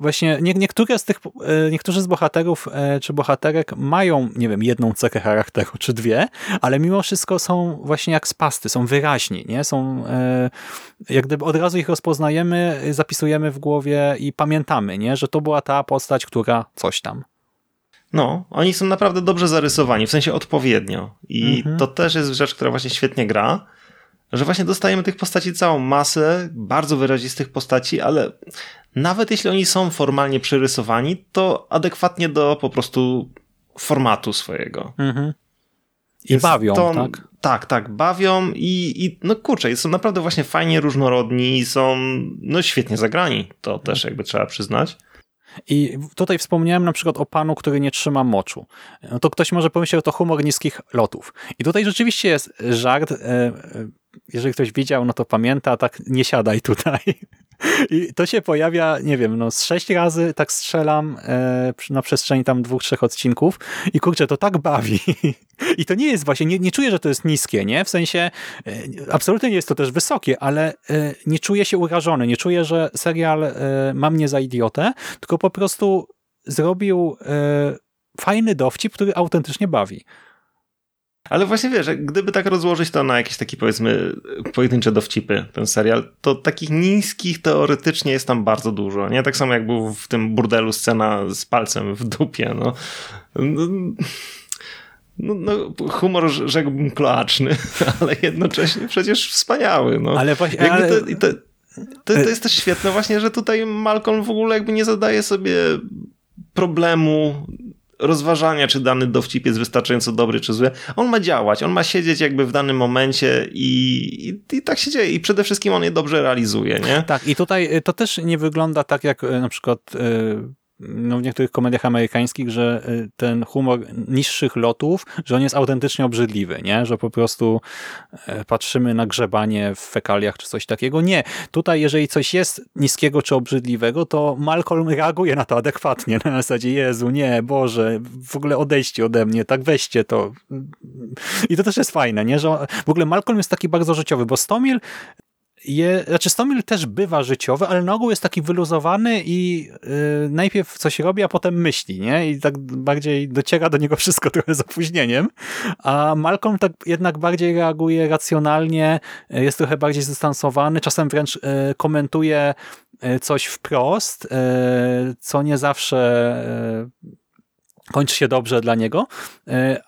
właśnie niektóre z tych, niektórzy z bohaterów czy bohaterek mają, nie wiem, jedną cechę charakteru, czy dwie, ale mimo wszystko są właśnie jak spasty, są wyraźni, nie? Są jak gdyby od razu ich rozpoznajemy, zapisujemy w głowie i pamiętamy, nie? że to była ta postać, która coś tam. No, oni są naprawdę dobrze zarysowani, w sensie odpowiednio. I mhm. to też jest rzecz, która właśnie świetnie gra, że właśnie dostajemy tych postaci całą masę, bardzo wyrazistych postaci, ale nawet jeśli oni są formalnie przerysowani, to adekwatnie do po prostu formatu swojego. Mhm. I bawią, to, tak? Tak, tak, bawią i, i no kurczę, są naprawdę właśnie fajnie różnorodni, są no świetnie zagrani, to też jakby trzeba przyznać. I tutaj wspomniałem na przykład o panu, który nie trzyma moczu. No to ktoś może pomyśleć, że to humor niskich lotów. I tutaj rzeczywiście jest żart, e, e, jeżeli ktoś widział, no to pamięta, tak nie siadaj tutaj. I to się pojawia, nie wiem, no z sześć razy tak strzelam e, na przestrzeni tam dwóch, trzech odcinków i kurczę, to tak bawi. I to nie jest właśnie, nie, nie czuję, że to jest niskie, nie? W sensie, e, absolutnie nie jest to też wysokie, ale e, nie czuję się urażony, nie czuję, że serial e, ma mnie za idiotę, tylko po prostu zrobił e, fajny dowcip, który autentycznie bawi. Ale właśnie wiesz, gdyby tak rozłożyć to na jakieś takie powiedzmy pojedyncze dowcipy, ten serial, to takich niskich teoretycznie jest tam bardzo dużo. Nie tak samo jak był w tym burdelu scena z palcem w dupie. No, no, no, no humor rzekłbym kloaczny, ale jednocześnie przecież wspaniały. No. Ale właśnie, ale... To, to, to, to jest też świetne właśnie, że tutaj Malcolm w ogóle jakby nie zadaje sobie problemu rozważania, czy dany dowcip jest wystarczająco dobry, czy zły. On ma działać, on ma siedzieć jakby w danym momencie i, i, i, tak się dzieje. I przede wszystkim on je dobrze realizuje, nie? Tak, i tutaj to też nie wygląda tak, jak y, na przykład... No, w niektórych komediach amerykańskich, że y, ten humor niższych lotów, że on jest autentycznie obrzydliwy, nie? Że po prostu e, patrzymy na grzebanie w fekaliach czy coś takiego. Nie. Tutaj jeżeli coś jest niskiego czy obrzydliwego, to Malcolm reaguje na to adekwatnie. Na zasadzie, Jezu, nie, Boże, w ogóle odejście ode mnie, tak weźcie to. I to też jest fajne, nie? Że w ogóle Malcolm jest taki bardzo życiowy, bo Stomil je, znaczy też bywa życiowy, ale na ogół jest taki wyluzowany i yy, najpierw coś robi, a potem myśli, nie? I tak bardziej dociera do niego wszystko trochę z opóźnieniem, a Malcolm tak jednak bardziej reaguje racjonalnie, y, jest trochę bardziej zdystansowany, czasem wręcz yy, komentuje yy, coś wprost, y, co nie zawsze y, kończy się dobrze dla niego,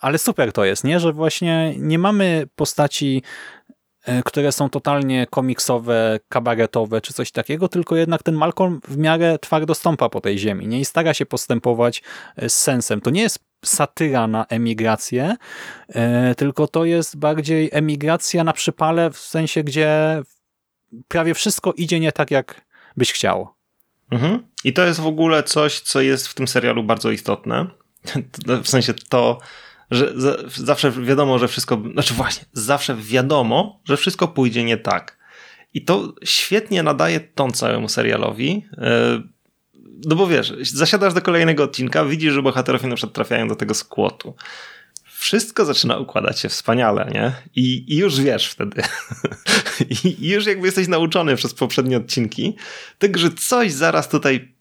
ale super to jest, nie? że właśnie nie mamy postaci które są totalnie komiksowe, kabaretowe czy coś takiego, tylko jednak ten Malcolm w miarę twardo stąpa po tej ziemi nie? i stara się postępować e, z sensem. To nie jest satyra na emigrację, e, tylko to jest bardziej emigracja na przypale w sensie, gdzie prawie wszystko idzie nie tak, jak byś chciał. Mhm. I to jest w ogóle coś, co jest w tym serialu bardzo istotne. W sensie to, że zawsze wiadomo, że wszystko, znaczy właśnie, zawsze wiadomo, że wszystko pójdzie nie tak. I to świetnie nadaje ton całemu serialowi. E, no bo wiesz, zasiadasz do kolejnego odcinka, widzisz, że bohaterowie na przykład trafiają do tego skłotu. Wszystko zaczyna układać się wspaniale, nie? I, i już wiesz wtedy. I już jakby jesteś nauczony przez poprzednie odcinki, tak, że coś zaraz tutaj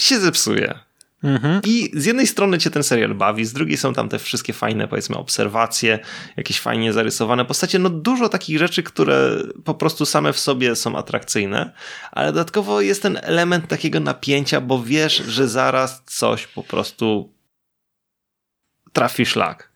się zepsuje. Mhm. I z jednej strony cię ten serial bawi, z drugiej są tam te wszystkie fajne, powiedzmy, obserwacje, jakieś fajnie zarysowane postacie. No dużo takich rzeczy, które po prostu same w sobie są atrakcyjne, ale dodatkowo jest ten element takiego napięcia, bo wiesz, że zaraz coś po prostu trafi szlak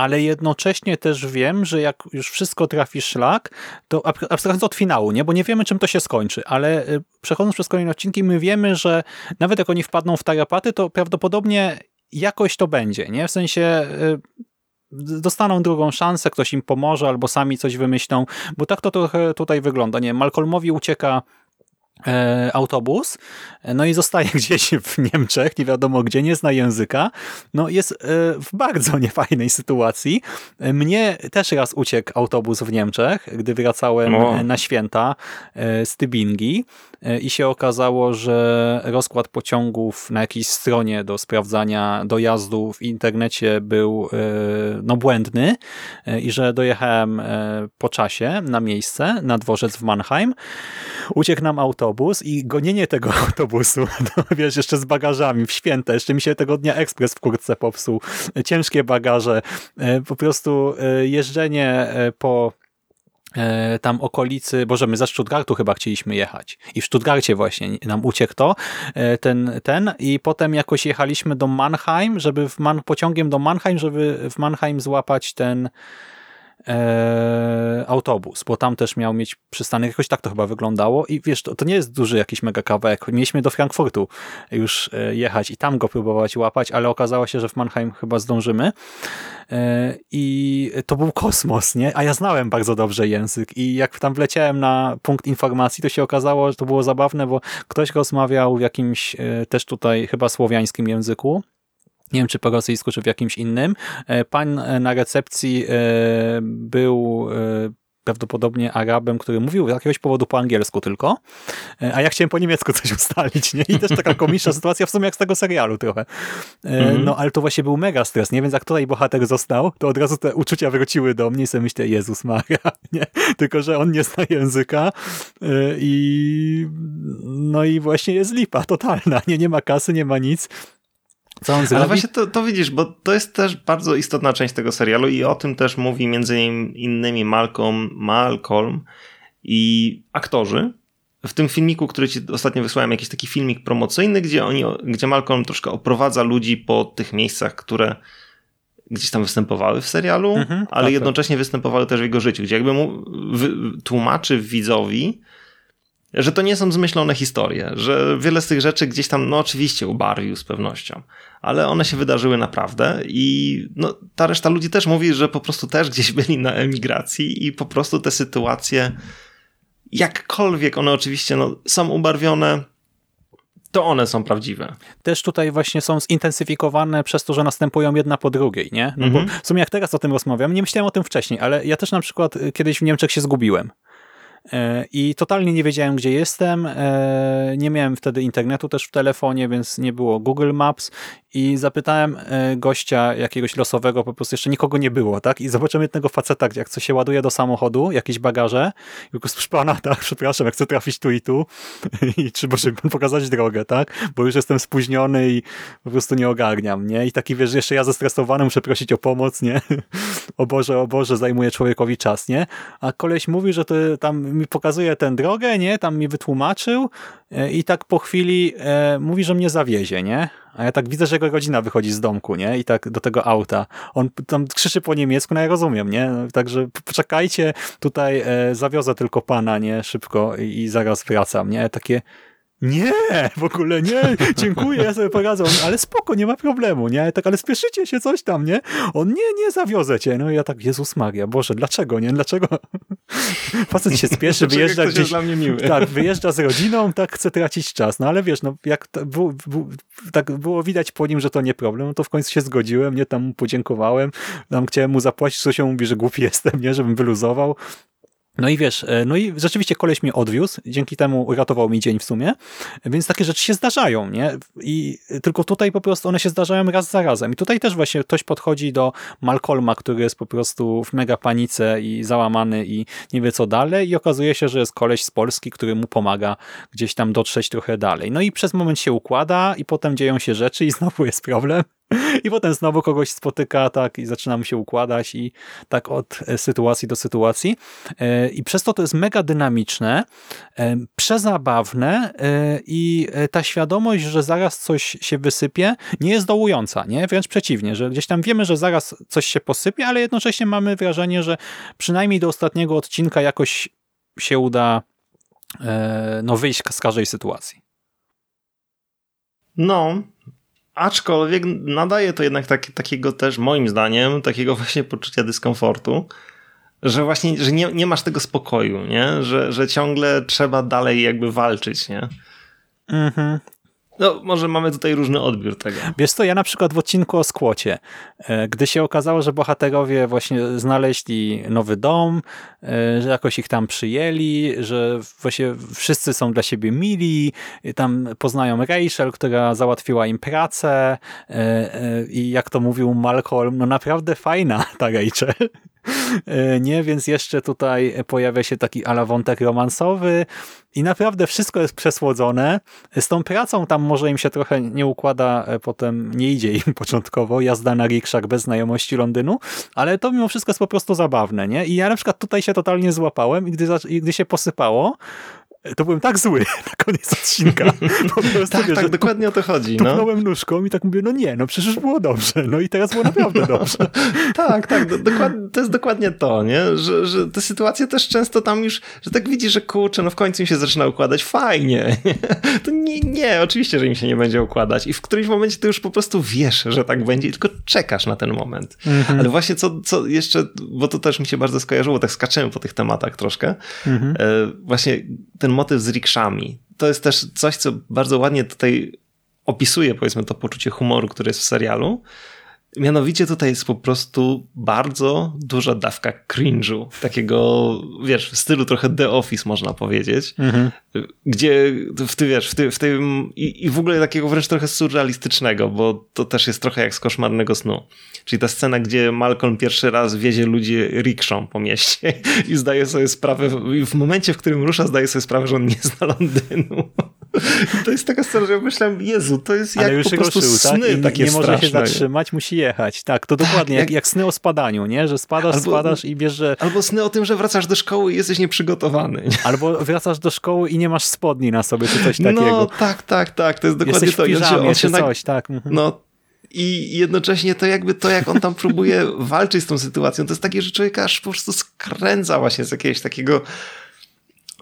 ale jednocześnie też wiem, że jak już wszystko trafi szlak, to abstrahując od finału, nie? bo nie wiemy, czym to się skończy, ale y, przechodząc przez kolejne odcinki, my wiemy, że nawet jak oni wpadną w tarapaty, to prawdopodobnie jakoś to będzie, nie? W sensie y, dostaną drugą szansę, ktoś im pomoże albo sami coś wymyślą, bo tak to trochę tutaj wygląda, nie? Malcolmowi ucieka autobus, no i zostaje gdzieś w Niemczech, nie wiadomo gdzie, nie zna języka, no jest e, w bardzo niefajnej sytuacji. Mnie też raz uciekł autobus w Niemczech, gdy wracałem na święta e, z Tybingi i się okazało, że rozkład pociągów na jakiejś stronie do sprawdzania dojazdu w internecie był no, błędny i że dojechałem po czasie na miejsce, na dworzec w Mannheim. Uciekł nam autobus i gonienie tego autobusu, no, wiesz, jeszcze z bagażami w święte, jeszcze mi się tego dnia ekspres w kurtce popsuł, ciężkie bagaże, e, po prostu e, jeżdżenie e, po tam okolicy, boże, my za Stuttgartu chyba chcieliśmy jechać. I w Stuttgarcie właśnie nam uciekł to, ten, ten. I potem jakoś jechaliśmy do Mannheim, żeby w Man pociągiem do Mannheim, żeby w Mannheim złapać ten e, autobus, bo tam też miał mieć przystanek, jakoś tak to chyba wyglądało. I wiesz, to, to nie jest duży jakiś mega kawałek, mieliśmy do Frankfurtu już e, jechać i tam go próbować łapać, ale okazało się, że w Mannheim chyba zdążymy. E, i to był kosmos, nie? A ja znałem bardzo dobrze język. I jak tam wleciałem na punkt informacji, to się okazało, że to było zabawne, bo ktoś rozmawiał w jakimś e, też tutaj chyba słowiańskim języku, nie wiem czy po rosyjsku, czy w jakimś innym. E, pan e, na recepcji e, był prawdopodobnie Arabem, który mówił z jakiegoś powodu po angielsku tylko, a ja chciałem po niemiecku coś ustalić, nie? I też taka komiczna sytuacja, w sumie jak z tego serialu trochę. -hmm. No, ale to właśnie był mega stres, nie? Więc jak tutaj bohater został, to od razu te uczucia wróciły do mnie i sobie myślę, Jezus Maria, nie? Tylko, że on nie zna języka i no i właśnie jest lipa totalna, nie? Nie ma kasy, nie ma nic co on Ale właśnie to, to widzisz, bo to jest też bardzo istotna część tego serialu i o tym też mówi między innymi Malcolm, Malcolm i aktorzy. W tym filmiku, który ci ostatnio wysłałem, jakiś taki filmik promocyjny, gdzie oni, gdzie Malcolm troszkę oprowadza ludzi po tych miejscach, które gdzieś tam występowały w serialu, mhm, ale tak, jednocześnie tak. występowały też w jego życiu, gdzie jakby mu tłumaczy widzowi, że to nie są zmyślone historie, że wiele z tych rzeczy gdzieś tam, no oczywiście ubarwił z pewnością, ale one się wydarzyły naprawdę i no, ta reszta ludzi też mówi, że po prostu też gdzieś byli na emigracji i po prostu te sytuacje, jakkolwiek one oczywiście no, są ubarwione, to one są prawdziwe. Też tutaj właśnie są zintensyfikowane przez to, że następują jedna po drugiej, nie? No bo mhm. w sumie jak teraz o tym rozmawiam, nie myślałem o tym wcześniej, ale ja też na przykład kiedyś w Niemczech się zgubiłem. E, I totalnie nie wiedziałem, gdzie jestem. E, nie miałem wtedy internetu też w telefonie, więc nie było Google Maps i zapytałem e, gościa jakiegoś losowego, po prostu jeszcze nikogo nie było, tak? I zobaczyłem jednego faceta, jak co się ładuje do samochodu, jakieś bagaże i po prostu pana, tak, przepraszam, jak chcę trafić tu i tu i czy może pan pokazać drogę, tak? Bo już jestem spóźniony i po prostu nie ogarniam, nie? I taki, wiesz, jeszcze ja zestresowany muszę prosić o pomoc, nie? o Boże, o Boże, zajmuje człowiekowi czas, nie? A koleś mówi, że to tam mi pokazuje tę drogę, nie? Tam mi wytłumaczył e, i tak po chwili e, mówi, że mnie zawiezie, nie? A ja tak widzę, że jego rodzina wychodzi z domku, nie? I tak do tego auta. On tam krzyczy po niemiecku, no ja rozumiem, nie? Także poczekajcie, tutaj e, zawiozę tylko pana, nie? Szybko i, i zaraz wracam, nie? Takie Nie, w ogóle nie, dziękuję, ja sobie poradzę, On, ale spoko, nie ma problemu, nie, tak, ale spieszycie się, coś tam, nie, on, nie, nie, zawiozę cię, no i ja tak, Jezus Maria, Boże, dlaczego, nie, dlaczego, facet się spieszy, wyjeżdża gdzieś, dla mnie miły? tak, wyjeżdża z rodziną, tak, chce tracić czas, no ale wiesz, no, jak to, było, było, tak było widać po nim, że to nie problem, no to w końcu się zgodziłem, nie, tam mu podziękowałem, tam chciałem mu zapłacić, co się mówi, że głupi jestem, nie, żebym wyluzował, no i wiesz, e, no i rzeczywiście koleś mnie odwiózł, dzięki temu uratował mi dzień w sumie, więc takie rzeczy się zdarzają, nie? I tylko tutaj po prostu one się zdarzają raz za razem. I tutaj też właśnie ktoś podchodzi do Malcolma, który jest po prostu w mega panice i załamany i nie wie co dalej i okazuje się, że jest koleś z Polski, który mu pomaga gdzieś tam dotrzeć trochę dalej. No i przez moment się układa i potem dzieją się rzeczy i znowu jest problem. I potem znowu kogoś spotyka, tak, i zaczyna mu się układać i tak od e, sytuacji do sytuacji. E, I przez to to jest mega dynamiczne, e, przezabawne i ta świadomość, że zaraz coś się wysypie, nie jest dołująca, nie? Wręcz przeciwnie, że gdzieś tam wiemy, że zaraz coś się posypie, ale jednocześnie mamy wrażenie, że przynajmniej do ostatniego odcinka jakoś się uda no, wyjść z każdej sytuacji. No, aczkolwiek nadaje to jednak tak, takiego też, moim zdaniem, takiego właśnie poczucia dyskomfortu, że właśnie, że nie, nie masz tego spokoju, nie? Że, że ciągle trzeba dalej jakby walczyć, nie? Mhm. No, może mamy tutaj różny odbiór tego. Wiesz co, ja na przykład w odcinku o skłocie, e, gdy się okazało, że bohaterowie właśnie znaleźli nowy dom, e, że jakoś ich tam przyjęli, że właśnie wszyscy są dla siebie mili, tam poznają Rachel, która załatwiła im pracę e, i jak to mówił Malcolm, no naprawdę fajna ta Rachel. Nie, więc jeszcze tutaj pojawia się taki alawątek romansowy i naprawdę wszystko jest przesłodzone. Z tą pracą tam może im się trochę nie układa, potem nie idzie im początkowo, jazda na rikszach bez znajomości Londynu, ale to mimo wszystko jest po prostu zabawne, nie? I ja na przykład tutaj się totalnie złapałem i gdy, i gdy się posypało, to byłem tak zły na koniec odcinka. Po prostu, tak, wiesz, tak, dokładnie o to chodzi. No. Tupnąłem nóżką i tak mówię, no nie, no przecież było dobrze. No i teraz było naprawdę dobrze. tak, tak, do, dokładnie, to jest dokładnie to, nie? Że, że te sytuacje też często tam już, że tak widzisz, że kurczę, no w końcu im się zaczyna układać, fajnie. to nie, nie, oczywiście, że im się nie będzie układać i w którymś momencie ty już po prostu wiesz, że tak będzie tylko czekasz na ten moment. Mhm. Ale właśnie co, co jeszcze, bo to też mi się bardzo skojarzyło, tak skaczemy po tych tematach troszkę. Mhm. E, właśnie ten ten motyw z rikszami. To jest też coś, co bardzo ładnie tutaj opisuje, powiedzmy, to poczucie humoru, które jest w serialu. Mianowicie tutaj jest po prostu bardzo duża dawka cringe'u, takiego, wiesz, w stylu trochę The Office można powiedzieć, mhm. gdzie w, ty, wiesz, w, ty, w tym i, i w ogóle takiego wręcz trochę surrealistycznego, bo to też jest trochę jak z koszmarnego snu. Czyli ta scena, gdzie Malcolm pierwszy raz wiezie ludzi rikszą po mieście i zdaje sobie sprawę, w momencie, w którym rusza, zdaje sobie sprawę, że on nie zna Londynu. I to jest taka scena, że ja myślałem, Jezu, to jest jak już po prostu ruszył, sny tak? takie nie straszne. może się zatrzymać, musi jechać. Tak, to dokładnie tak, jak, jak, sny o spadaniu, nie? Że spadasz, albo, spadasz i wiesz, że... Albo sny o tym, że wracasz do szkoły i jesteś nieprzygotowany. Albo wracasz do szkoły i nie masz spodni na sobie, czy coś no, takiego. No, tak, tak, tak, to jest dokładnie jesteś to. W piżamie, on się, on się coś, tak. Mhm. No, i jednocześnie to jakby to, jak on tam próbuje walczyć z tą sytuacją, to jest takie, że człowieka aż po prostu skręca właśnie z jakiegoś takiego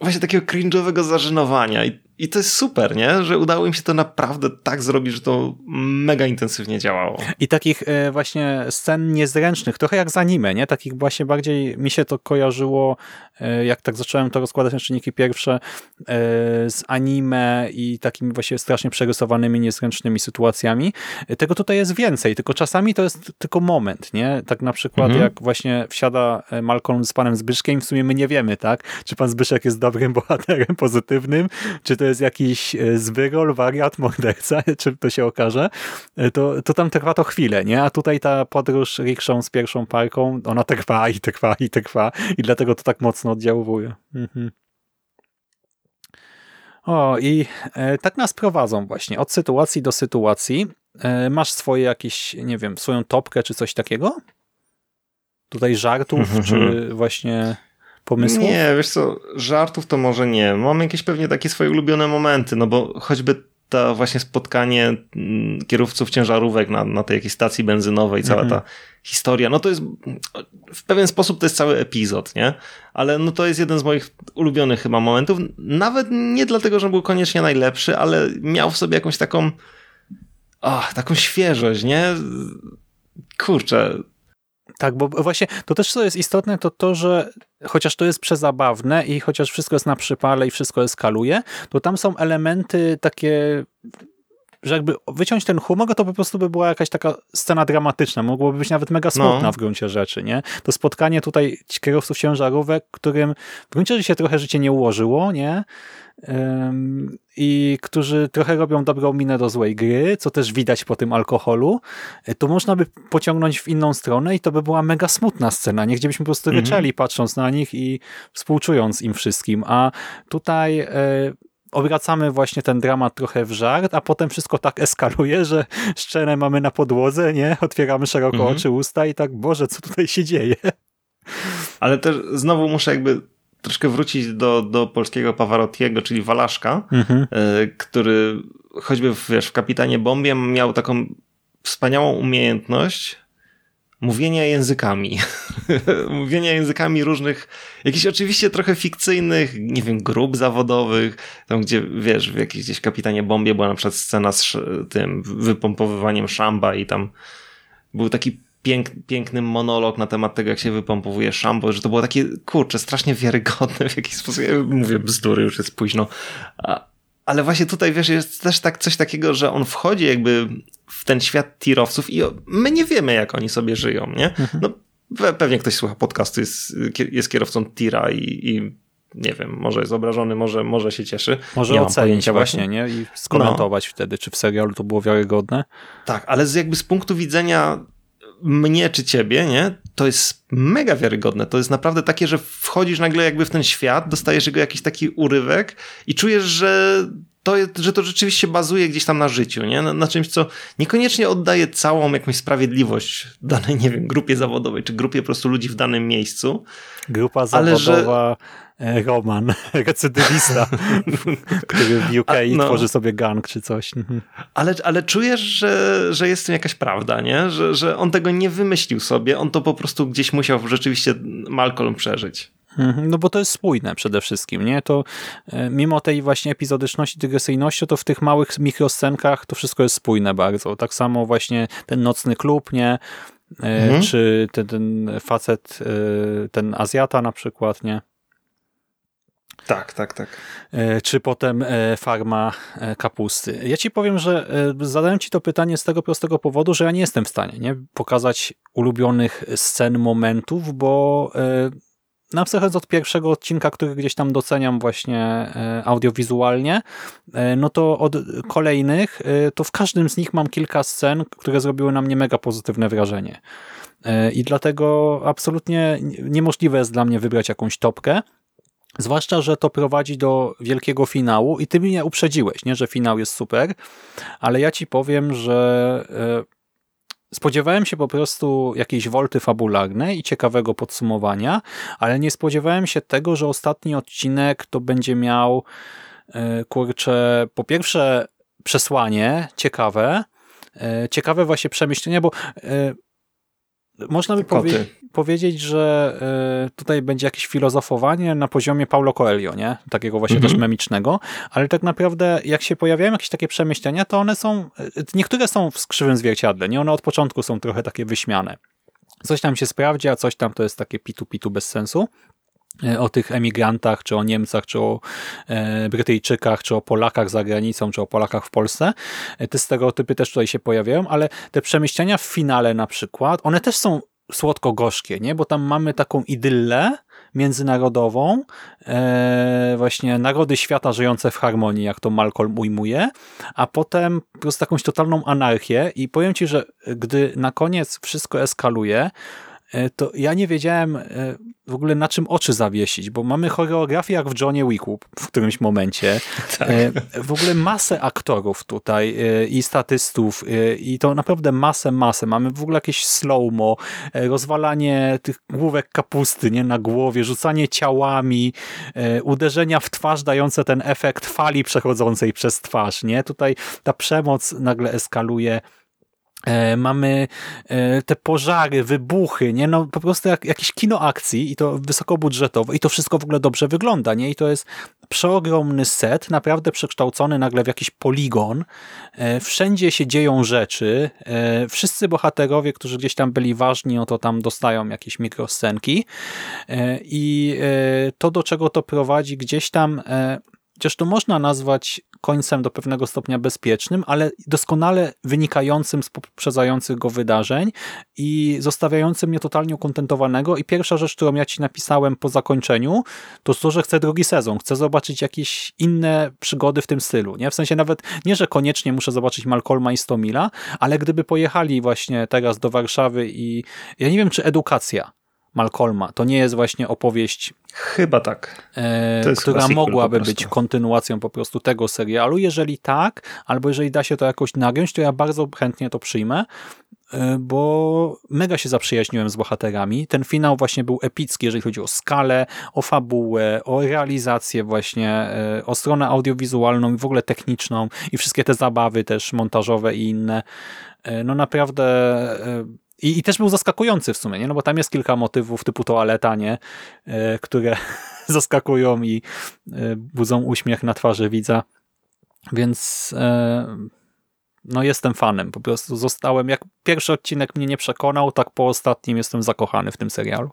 właśnie takiego cringe'owego zażenowania i i to jest super, nie? Że udało im się to naprawdę tak zrobić, że to mega intensywnie działało. I takich e, właśnie scen niezręcznych, trochę jak z anime, nie? Takich właśnie bardziej mi się to kojarzyło, e, jak tak zacząłem to rozkładać na czynniki pierwsze, e, z anime i takimi właśnie strasznie przerysowanymi, niezręcznymi sytuacjami. Tego tutaj jest więcej, tylko czasami to jest tylko moment, nie? Tak na przykład mhm. jak właśnie wsiada Malcolm z panem Zbyszkiem, w sumie my nie wiemy, tak? Czy pan Zbyszek jest dobrym bohaterem, pozytywnym, czy to jest jakiś e, zwyrol, wariat, morderca, czy to się okaże, e, to, to tam trwa to chwilę, nie? A tutaj ta podróż rikszą z pierwszą parką, ona trwa i trwa i trwa i dlatego to tak mocno oddziałuje. Mhm. O, i e, tak nas prowadzą właśnie od sytuacji do sytuacji. E, masz swoje jakieś, nie wiem, swoją topkę czy coś takiego? Tutaj żartów, mhm. czy właśnie pomysłów? Nie, wiesz co, żartów to może nie. Mam jakieś pewnie takie swoje ulubione momenty, no bo choćby to właśnie spotkanie mm, kierowców ciężarówek na, na tej jakiejś stacji benzynowej, cała Mhm. ta historia, no to jest w pewien sposób to jest cały epizod, nie? Ale no to jest jeden z moich ulubionych chyba momentów, nawet nie dlatego, że był koniecznie najlepszy, ale miał w sobie jakąś taką ach, taką świeżość, nie? Kurczę, Tak, bo właśnie to też co jest istotne, to to, że chociaż to jest przezabawne i chociaż wszystko jest na przypale i wszystko eskaluje, to tam są elementy takie, że jakby wyciąć ten humor, to po prostu by była jakaś taka scena dramatyczna. Mogłoby być nawet mega smutna No. w gruncie rzeczy, nie? To spotkanie tutaj kierowców ciężarówek, którym w gruncie rzeczy się trochę życie nie ułożyło, nie? I którzy trochę robią dobrą minę do złej gry, co też widać po tym alkoholu, y, to można by pociągnąć w inną stronę i to by była mega smutna scena, nie? Gdzie byśmy po prostu Mhm. ryczeli patrząc na nich i współczując im wszystkim. A tutaj e, obracamy właśnie ten dramat trochę w żart, a potem wszystko tak eskaluje, że szczerę mamy na podłodze, nie? Otwieramy szeroko Mhm. oczy, usta i tak, Boże, co tutaj się dzieje? ale też znowu muszę jakby troszkę wrócić do, do polskiego Pawarottiego, czyli Walaszka, Mhm. e, który choćby w, wiesz, w Kapitanie Bombie miał taką wspaniałą umiejętność mówienia językami. mówienia językami różnych, jakichś oczywiście trochę fikcyjnych, nie wiem, grup zawodowych, tam gdzie, wiesz, w jakiejś gdzieś Kapitanie Bombie była na przykład scena z tym wypompowywaniem szamba i tam był taki pięk, piękny monolog na temat tego, jak się wypompowuje szambo, że to było takie, kurczę, strasznie wiarygodne w jakiś sposób. Ja mówię bzdury, już jest późno. Ale właśnie tutaj, wiesz, jest też tak, coś takiego, że on wchodzi jakby w ten świat tirowców i my nie wiemy, jak oni sobie żyją, nie? No, pe- pewnie ktoś słucha podcastu, jest, jest kierowcą tira i, i nie wiem, może jest obrażony, może, może się cieszy. Może nie ocenić właśnie, nie? I skomentować wtedy, czy w serialu to było wiarygodne. Tak, ale z jakby z punktu widzenia mnie czy ciebie, nie? To jest mega wiarygodne. To jest naprawdę takie, że wchodzisz nagle jakby w ten świat, dostajesz jego jakiś taki urywek i czujesz, że to, że to rzeczywiście bazuje gdzieś tam na życiu, nie? Na, na czymś, co niekoniecznie oddaje całą jakąś sprawiedliwość danej, nie wiem, grupie zawodowej, czy grupie po prostu ludzi w danym miejscu. Grupa że- zawodowa e, Roman, recydywista, który w UK A, no. tworzy sobie gang czy coś. Mhm. Ale, ale czujesz, że, że jest w tym jakaś prawda, nie? Że, że on tego nie wymyślił sobie, on to po prostu gdzieś musiał rzeczywiście Malcolm przeżyć. Mhm, No bo to jest spójne przede wszystkim, nie? To e, mimo tej właśnie epizodyczności, dygresyjności, to w tych małych mikroscenkach to wszystko jest spójne bardzo. Tak samo właśnie ten nocny klub, nie? E, Mhm. Czy ten, ten facet, e, ten Azjata na przykład, nie? Tak, tak, tak. Czy potem farma kapusty. Ja ci powiem, że zadałem ci to pytanie z tego prostego powodu, że ja nie jestem w stanie nie? pokazać ulubionych scen, momentów, bo na przechodząc od pierwszego odcinka, który gdzieś tam doceniam właśnie e, audiowizualnie, e, no to od kolejnych, e, to w każdym z nich mam kilka scen, które zrobiły na mnie mega pozytywne wrażenie. I dlatego absolutnie niemożliwe jest dla mnie wybrać jakąś topkę, Zwłaszcza, że to prowadzi do wielkiego finału i ty mnie uprzedziłeś, nie, że finał jest super, ale ja ci powiem, że spodziewałem się po prostu jakiejś wolty fabularnej i ciekawego podsumowania, ale nie spodziewałem się tego, że ostatni odcinek to będzie miał e, kurczę, po pierwsze przesłanie ciekawe, e, ciekawe właśnie przemyślenia, bo e, można by Koty. powiedzieć że e, tutaj będzie jakieś filozofowanie na poziomie Paulo Coelho, nie? Takiego właśnie Mhm. też memicznego, ale tak naprawdę jak się pojawiają jakieś takie przemyślenia, to one są, e, niektóre są w skrzywym zwierciadle, nie? One od początku są trochę takie wyśmiane. Coś tam się sprawdzi, a coś tam to jest takie pitu-pitu bez sensu o tych emigrantach, czy o Niemcach, czy o e, Brytyjczykach, czy o Polakach za granicą, czy o Polakach w Polsce. E, Te stereotypy też tutaj się pojawiają, ale te przemyślenia w finale na przykład, one też są słodko-gorzkie, nie? Bo tam mamy taką idyllę międzynarodową, e, właśnie narody świata żyjące w harmonii, jak to Malcolm ujmuje, a potem po prostu jakąś totalną anarchię i powiem ci, że gdy na koniec wszystko eskaluje, e, to ja nie wiedziałem e, w ogóle na czym oczy zawiesić, bo mamy choreografię jak w Johnie Wicku w którymś momencie. Tak. E, W ogóle masę aktorów tutaj e, i statystów e, i to naprawdę masę, masę. Mamy w ogóle jakieś slow-mo, e, rozwalanie tych główek kapusty nie na głowie, rzucanie ciałami, e, uderzenia w twarz dające ten efekt fali przechodzącej przez twarz. Nie? Tutaj ta przemoc nagle eskaluje. E, Mamy e, te pożary, wybuchy, nie? No po prostu jak, jakieś kino akcji i to wysokobudżetowe i to wszystko w ogóle dobrze wygląda, nie? I to jest przeogromny set, naprawdę przekształcony nagle w jakiś poligon. E, Wszędzie się dzieją rzeczy. Wszyscy bohaterowie, którzy gdzieś tam byli ważni, no to tam dostają jakieś mikroscenki. I to, do czego to prowadzi, gdzieś tam Chociaż to można nazwać końcem do pewnego stopnia bezpiecznym, ale doskonale wynikającym z poprzedzających go wydarzeń i zostawiającym mnie totalnie ukontentowanego. I pierwsza rzecz, którą ja ci napisałem po zakończeniu, to to, że chcę drugi sezon. Chcę zobaczyć jakieś inne przygody w tym stylu. Nie? W sensie nawet nie, że koniecznie muszę zobaczyć Malcolma i Stomila, ale gdyby pojechali właśnie teraz do Warszawy i ja nie wiem, czy edukacja Malcolma to nie jest właśnie opowieść Chyba tak. e, która mogłaby być kontynuacją po prostu tego serialu. Jeżeli tak, albo jeżeli da się to jakoś nagiąć, to ja bardzo chętnie to przyjmę, e, bo mega się zaprzyjaźniłem z bohaterami. Ten finał właśnie był epicki, jeżeli chodzi o skalę, o fabułę, o realizację właśnie, e, o stronę audiowizualną i w ogóle techniczną i wszystkie te zabawy też montażowe i inne. E, No naprawdę... I, I też był zaskakujący w sumie, nie? No bo tam jest kilka motywów typu toaleta, nie? E, które zaskakują i e, budzą uśmiech na twarzy widza. Więc e, no jestem fanem. Po prostu zostałem, jak pierwszy odcinek mnie nie przekonał, tak po ostatnim jestem zakochany w tym serialu.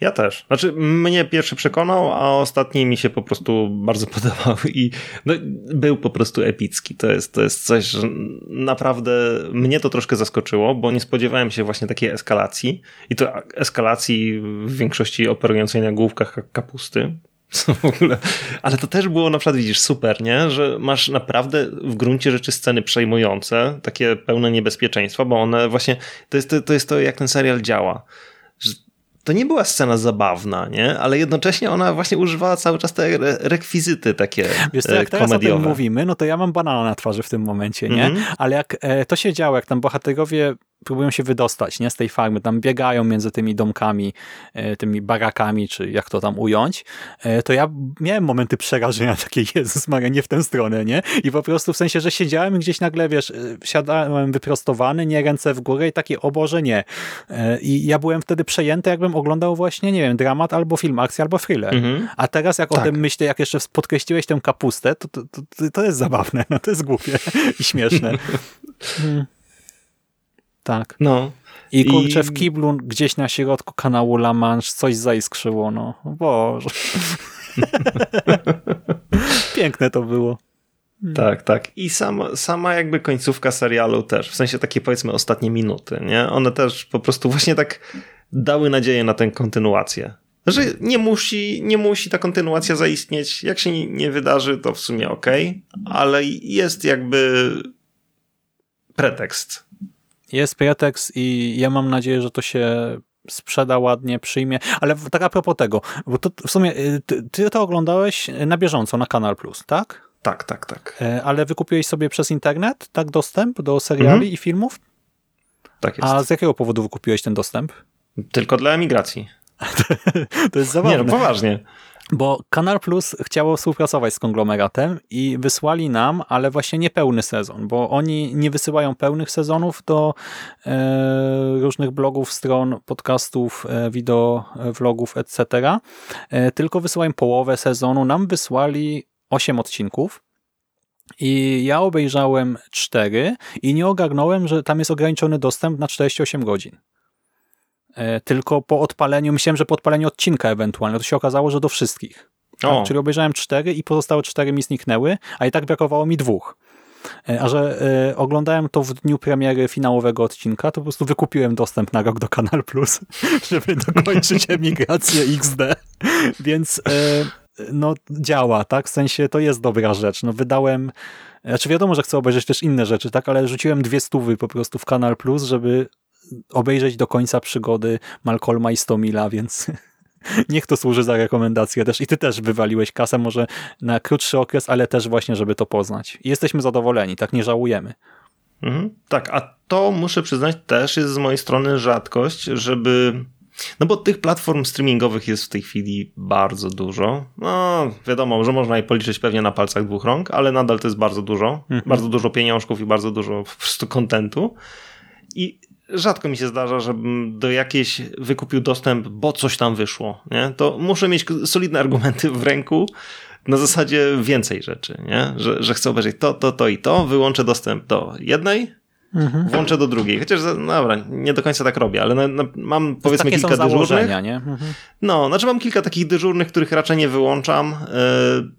Ja też. Znaczy, mnie pierwszy przekonał, a ostatni mi się po prostu bardzo podobał i no, był po prostu epicki. To jest, to jest coś, że naprawdę mnie to troszkę zaskoczyło, bo nie spodziewałem się właśnie takiej eskalacji i to eskalacji w większości operującej na główkach kapusty. Co w ogóle. Ale to też było na przykład, widzisz, super, nie? Że masz naprawdę w gruncie rzeczy sceny przejmujące, takie pełne niebezpieczeństwa, bo one właśnie, to jest to, to, jest to jak ten serial działa. To nie była scena zabawna, nie? Ale jednocześnie ona właśnie używała cały czas te re- rekwizyty takie Wiesz co, jak teraz o tym komediowe. mówimy, no to ja mam banana na twarzy w tym momencie, nie? Mhm. Ale jak e, to się działo, jak tam bohaterowie próbują się wydostać, nie? Z tej farmy, tam biegają między tymi domkami, e, tymi barakami, czy jak to tam ująć, e, to ja miałem momenty przerażenia takie, Jezus Maria, nie w tę stronę, nie? I po prostu w sensie, że siedziałem gdzieś nagle, wiesz, e, siadałem wyprostowany, nie ręce w górę i takie, o Boże, nie. I ja byłem wtedy przejęty, jakbym oglądał właśnie, nie wiem, dramat albo film akcji, albo thriller. Mhm. A teraz jak o Tak. tym myślę, jak jeszcze podkreśliłeś tę kapustę, to, to, to, to jest zabawne, no to jest głupie i śmieszne. Tak. No. I kurczę, I- w kiblu gdzieś na środku kanału La Manche coś zaiskrzyło, no. Boże. Piękne to było. Tak, tak. I sama, sama jakby końcówka serialu też, w sensie takie powiedzmy ostatnie minuty, nie? One też po prostu właśnie tak dały nadzieję na tę kontynuację. Że nie musi, nie musi ta kontynuacja zaistnieć. Jak się nie, nie wydarzy, to w sumie okej, ale jest jakby pretekst. Jest pretekst i ja mam nadzieję, że to się sprzeda ładnie, przyjmie. Ale tak a propos tego, bo to w sumie y, ty, ty to oglądałeś na bieżąco na Kanal Plus, tak? Tak, tak, tak. E, Ale wykupiłeś sobie przez internet tak dostęp do seriali Mhm. i filmów? Tak jest. A z jakiego powodu wykupiłeś ten dostęp? Tylko dla emigracji. To jest Nie, zabawne. no poważnie. Bo Kanal Plus chciało współpracować z konglomeratem i wysłali nam, ale właśnie nie pełny sezon, bo oni nie wysyłają pełnych sezonów do e, różnych blogów, stron, podcastów, e, wideo, vlogów, etc. E, tylko wysyłają połowę sezonu. Nam wysłali 8 odcinków. I ja obejrzałem 4 i nie ogarnąłem, że tam jest ograniczony dostęp na 48 godzin. E, Tylko po odpaleniu, myślałem, że po odpaleniu odcinka ewentualnie, to się okazało, że do wszystkich. O. Tak? Czyli obejrzałem cztery i pozostałe cztery mi zniknęły, a i tak brakowało mi dwóch. E, A że e, oglądałem to w dniu premiery finałowego odcinka, to po prostu wykupiłem dostęp na rok do Kanal Plus, żeby dokończyć emigrację XD. Więc no działa, tak? W sensie to jest dobra rzecz. No wydałem, znaczy wiadomo, że chcę obejrzeć też inne rzeczy, tak? Ale rzuciłem dwie stówy po prostu w Kanal Plus, żeby obejrzeć do końca przygody Malcolma i Stomila, więc niech to służy za rekomendację też. I ty też wywaliłeś kasę, może na krótszy okres, ale też właśnie, żeby to poznać. I jesteśmy zadowoleni, tak nie żałujemy. Mhm. Tak, a to muszę przyznać też jest z mojej strony rzadkość, żeby no bo tych platform streamingowych jest w tej chwili bardzo dużo. No, wiadomo, że można je policzyć pewnie na palcach dwóch rąk, ale nadal to jest bardzo dużo. Mhm. Bardzo dużo pieniążków i bardzo dużo po prostu kontentu. I rzadko mi się zdarza, żebym do jakiejś wykupił dostęp, bo coś tam wyszło. Nie? To muszę mieć solidne argumenty w ręku, na zasadzie więcej rzeczy, nie? Że, że chcę obejrzeć to, to, to i to, wyłączę dostęp do jednej, mhm. włączę do drugiej. Chociaż, no dobra, nie do końca tak robię, ale na, na, mam powiedzmy kilka dyżurnych. Mhm. No, znaczy mam kilka takich dyżurnych, których raczej nie wyłączam, yy,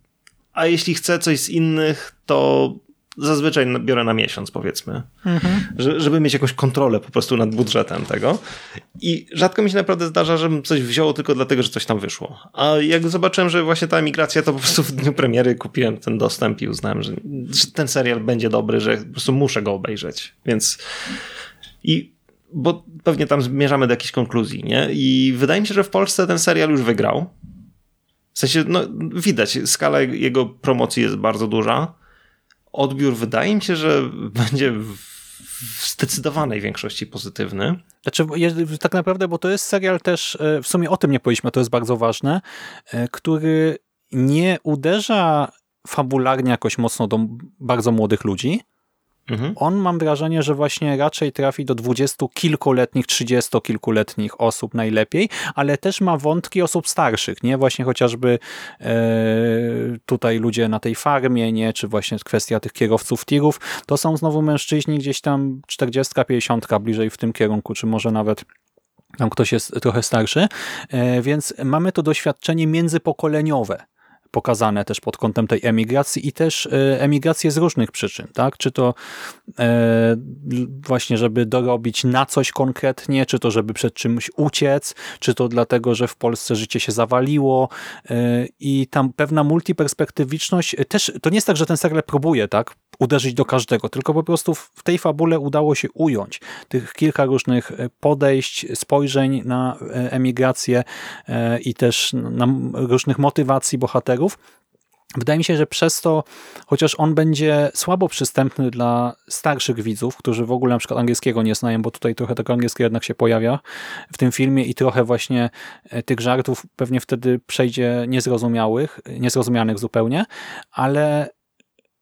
a jeśli chcę coś z innych, to zazwyczaj biorę na miesiąc, powiedzmy, mhm. żeby mieć jakąś kontrolę po prostu nad budżetem tego. I rzadko mi się naprawdę zdarza, żebym coś wziął tylko dlatego, że coś tam wyszło. A jak zobaczyłem, że właśnie ta emigracja, to po prostu w dniu premiery kupiłem ten dostęp i uznałem, że, że ten serial będzie dobry, że po prostu muszę go obejrzeć. Więc i bo pewnie tam zmierzamy do jakiejś konkluzji, nie? I wydaje mi się, że w Polsce ten serial już wygrał. W sensie, no widać, skala jego promocji jest bardzo duża odbiór wydaje mi się, że będzie w zdecydowanej większości pozytywny. Znaczy, tak naprawdę, bo to jest serial też, e, w sumie o tym nie powiedzieliśmy, to jest bardzo ważne, e, który nie uderza fabularnie jakoś mocno do bardzo młodych ludzi, Mhm. On mam wrażenie, że właśnie raczej trafi do dwudziestokilkuletnich, trzydziestokilkuletnich osób najlepiej, ale też ma wątki osób starszych, nie? Właśnie chociażby e, tutaj ludzie na tej farmie, nie? Czy właśnie kwestia tych kierowców tirów, to są znowu mężczyźni gdzieś tam 40, 50 bliżej w tym kierunku, czy może nawet tam ktoś jest trochę starszy, e, więc mamy to doświadczenie międzypokoleniowe pokazane też pod kątem tej emigracji i też e, emigrację z różnych przyczyn, tak? Czy to e, właśnie, żeby dorobić na coś konkretnie, czy to, żeby przed czymś uciec, czy to dlatego, że w Polsce życie się zawaliło e, i tam pewna multiperspektywiczność też, to nie jest tak, że ten serial próbuje, tak? Uderzyć do każdego, tylko po prostu w tej fabule udało się ująć tych kilka różnych podejść, spojrzeń na emigrację i też na różnych motywacji bohaterów. Wydaje mi się, że przez to, chociaż on będzie słabo przystępny dla starszych widzów, którzy w ogóle na przykład angielskiego nie znają, bo tutaj trochę tego angielskiego jednak się pojawia w tym filmie i trochę właśnie e, tych żartów pewnie wtedy przejdzie niezrozumiałych, niezrozumianych zupełnie, ale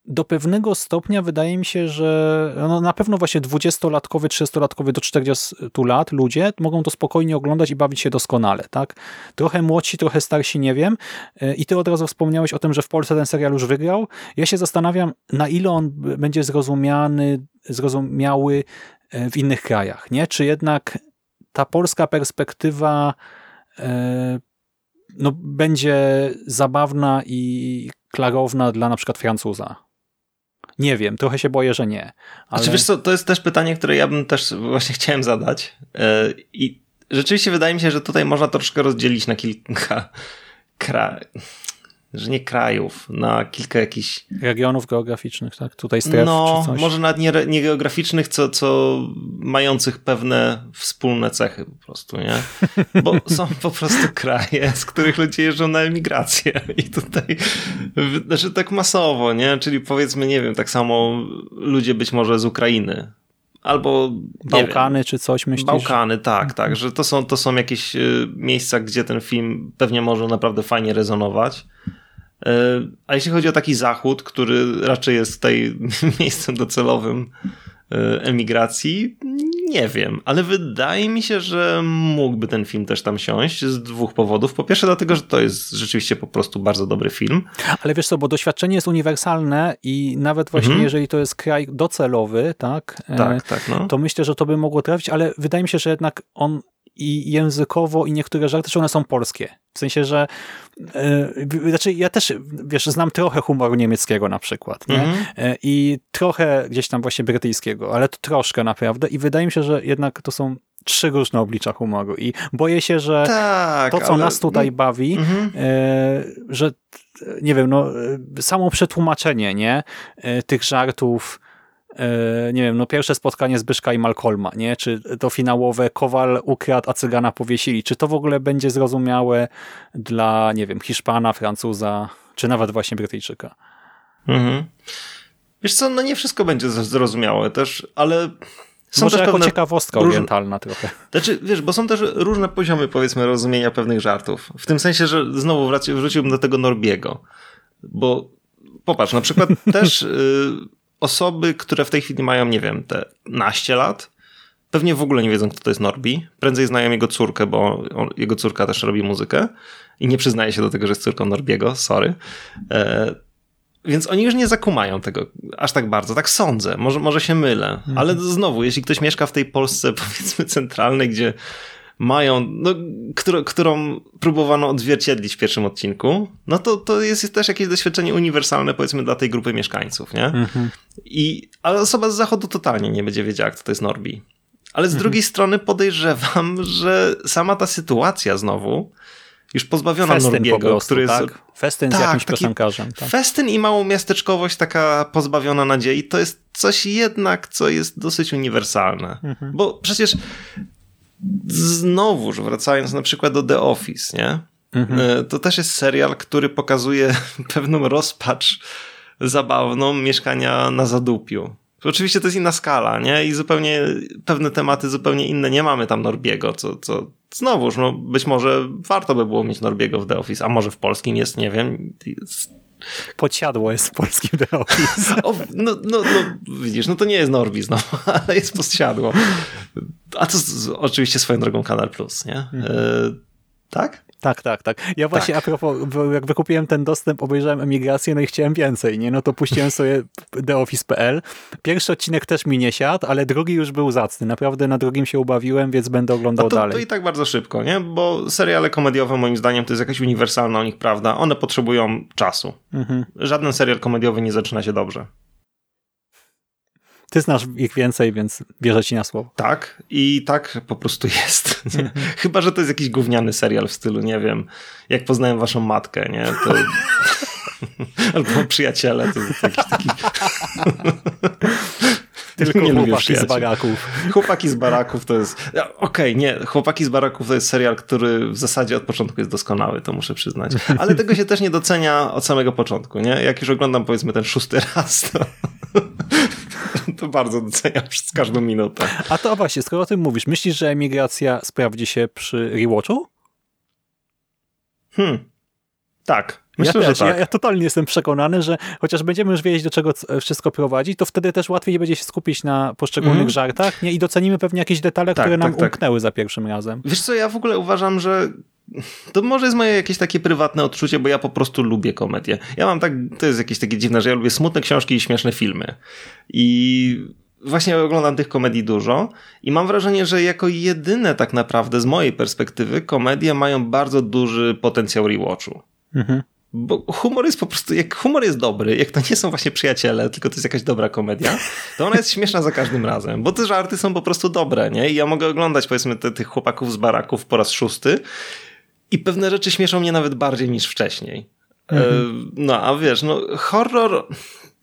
do pewnego stopnia wydaje mi się, że no na pewno właśnie 20-latkowy, 30-latkowy do 40 lat ludzie mogą to spokojnie oglądać i bawić się doskonale. tak? Trochę młodsi, trochę starsi, nie wiem. E, I ty od razu wspomniałeś o tym, że w Polsce ten serial już wygrał. Ja się zastanawiam, na ile on będzie zrozumiany, zrozumiały e, w innych krajach. nie? Czy jednak ta polska perspektywa e, no, będzie zabawna i klarowna dla na przykład Francuza. Nie wiem, trochę się boję, że nie. Ale... Znaczy, wiesz co, to jest też pytanie, które ja bym też właśnie chciałem zadać. E, I rzeczywiście wydaje mi się, że tutaj można troszkę rozdzielić na kilka krajów że nie krajów, na kilka jakichś... Regionów geograficznych, tak? Tutaj stref no, czy coś? może nawet nie, nie geograficznych, co, co mających pewne wspólne cechy po prostu, nie? Bo są po prostu kraje, z których ludzie jeżdżą na emigrację i tutaj, znaczy tak masowo, nie? Czyli powiedzmy, nie wiem, tak samo ludzie być może z Ukrainy, albo Bałkany czy coś myślisz? Bałkany, tak, tak, że to są, to są jakieś y, miejsca, gdzie ten film pewnie może naprawdę fajnie rezonować. E, a jeśli chodzi o taki zachód, który raczej jest tutaj miejscem docelowym emigracji, nie wiem, ale wydaje mi się, że mógłby ten film też tam siąść z dwóch powodów. Po pierwsze, dlatego, że to jest rzeczywiście po prostu bardzo dobry film. Ale wiesz co, bo doświadczenie jest uniwersalne i nawet właśnie mhm. jeżeli to jest kraj docelowy, tak, e, tak, tak no. to myślę, że to by mogło trafić, ale wydaje mi się, że jednak on i językowo i niektóre żarty, że one są polskie. W sensie, że yy, znaczy ja też, wiesz, znam trochę humoru niemieckiego na przykład, nie? Mm -hmm. I trochę gdzieś tam właśnie brytyjskiego, ale to troszkę naprawdę i wydaje mi się, że jednak to są trzy różne oblicza humoru i boję się, że tak, to, co ale... nas tutaj bawi, mm -hmm. yy, że nie wiem, no samo przetłumaczenie, nie? Tych żartów nie wiem, no pierwsze spotkanie Zbyszka i Malcolma, nie? Czy to finałowe Kowal ukradł, a Cygana powiesili. Czy to w ogóle będzie zrozumiałe dla, nie wiem, Hiszpana, Francuza, czy nawet właśnie Brytyjczyka? Mhm. Wiesz co, no nie wszystko będzie zrozumiałe też, ale są Może też jako pewne... ciekawostka róż- orientalna trochę. Znaczy, wiesz, bo są też różne poziomy, powiedzmy, rozumienia pewnych żartów. W tym sensie, że znowu wróciłbym do tego Norbiego. Bo popatrz, na przykład też y, osoby, które w tej chwili mają, nie wiem, te naście lat, pewnie w ogóle nie wiedzą, kto to jest Norbi. Prędzej znają jego córkę, bo on, jego córka też robi muzykę i nie przyznaje się do tego, że jest córką Norbiego, sorry. E, więc oni już nie zakumają tego aż tak bardzo, tak sądzę, może, może się mylę, ale znowu, jeśli ktoś mieszka w tej Polsce, powiedzmy, centralnej, gdzie mają, no, którą, którą próbowano odzwierciedlić w pierwszym odcinku, no to, to jest też jakieś doświadczenie uniwersalne, powiedzmy, dla tej grupy mieszkańców, nie? I, ale osoba z zachodu totalnie nie będzie wiedziała, kto to jest Norbi. Ale z drugiej strony podejrzewam, że sama ta sytuacja znowu, już pozbawiona Festyn Norbiego, prostu, który jest tak? Festyn z Tak, jakimś taki piosenkarzem. Tak. Festyn i małą miasteczkowość taka pozbawiona nadziei to jest coś jednak, co jest dosyć uniwersalne. Mhm. Bo przecież znowuż wracając na przykład do The Office, nie? Mhm. E, To też jest serial, który pokazuje pewną rozpacz zabawną mieszkania na zadupiu. Oczywiście to jest inna skala, nie? I zupełnie pewne tematy zupełnie inne. Nie mamy tam Norbiego, co, co znowuż, no być może warto by było mieć Norbiego w The Office, a może w polskim jest, nie wiem. Jest Podsiadło jest w polskim The Office. o, no, no, no, widzisz, no to nie jest Norbi znowu, ale jest podsiadło. A to oczywiście swoją drogą Kanal Plus, nie? E, tak? Tak, tak, tak. Ja właśnie Tak. a propos, jak wykupiłem ten dostęp, obejrzałem emigrację, no i chciałem więcej, nie? No to puściłem sobie theoffice.pl. Pierwszy odcinek też mi nie siadł, ale drugi już był zacny. Naprawdę na drugim się ubawiłem, więc będę oglądał A to, dalej. to i tak bardzo szybko, nie? Bo seriale komediowe moim zdaniem to jest jakaś uniwersalna o nich prawda. One potrzebują czasu. Mhm. Żaden serial komediowy nie zaczyna się dobrze. Ty znasz ich więcej, więc bierze ci na słowo. Tak i tak po prostu jest. Nie? Chyba, że to jest jakiś gówniany serial w stylu, nie wiem, jak poznałem waszą matkę, nie? To... Albo przyjaciele, to jest jakiś taki... Tylko Nie chłopaki z baraków. Chłopaki z baraków to jest. Okej, nie. Chłopaki z baraków to jest serial, który w zasadzie od początku jest doskonały, to muszę przyznać. Ale tego się też nie docenia od samego początku, nie? Jak już oglądam powiedzmy ten szósty raz, to, to bardzo doceniam przez każdą minutę. A to właśnie, skoro o tym mówisz, myślisz, że emigracja sprawdzi się przy rewatchu? Hmm. Tak. Myślę, ja też, że tak. ja, ja totalnie jestem przekonany, że chociaż będziemy już wiedzieć, do czego wszystko prowadzi, to wtedy też łatwiej będzie się skupić na poszczególnych Mhm. żartach nie? i docenimy pewnie jakieś detale, Tak, które nam tak, tak. umknęły za pierwszym razem. Wiesz co, ja w ogóle uważam, że to może jest moje jakieś takie prywatne odczucie, bo ja po prostu lubię komedię. Ja mam tak, to jest jakieś takie dziwne, że ja lubię smutne książki i śmieszne filmy. I właśnie oglądam tych komedii dużo i mam wrażenie, że jako jedyne tak naprawdę z mojej perspektywy komedie mają bardzo duży potencjał rewatchu. Mhm. Bo humor jest po prostu, jak humor jest dobry, jak to nie są właśnie przyjaciele, tylko to jest jakaś dobra komedia, to ona jest śmieszna za każdym razem, bo te żarty są po prostu dobre, nie? I ja mogę oglądać powiedzmy te, tych chłopaków z baraków po raz szósty i pewne rzeczy śmieszą mnie nawet bardziej niż wcześniej. E, no a wiesz, no horror,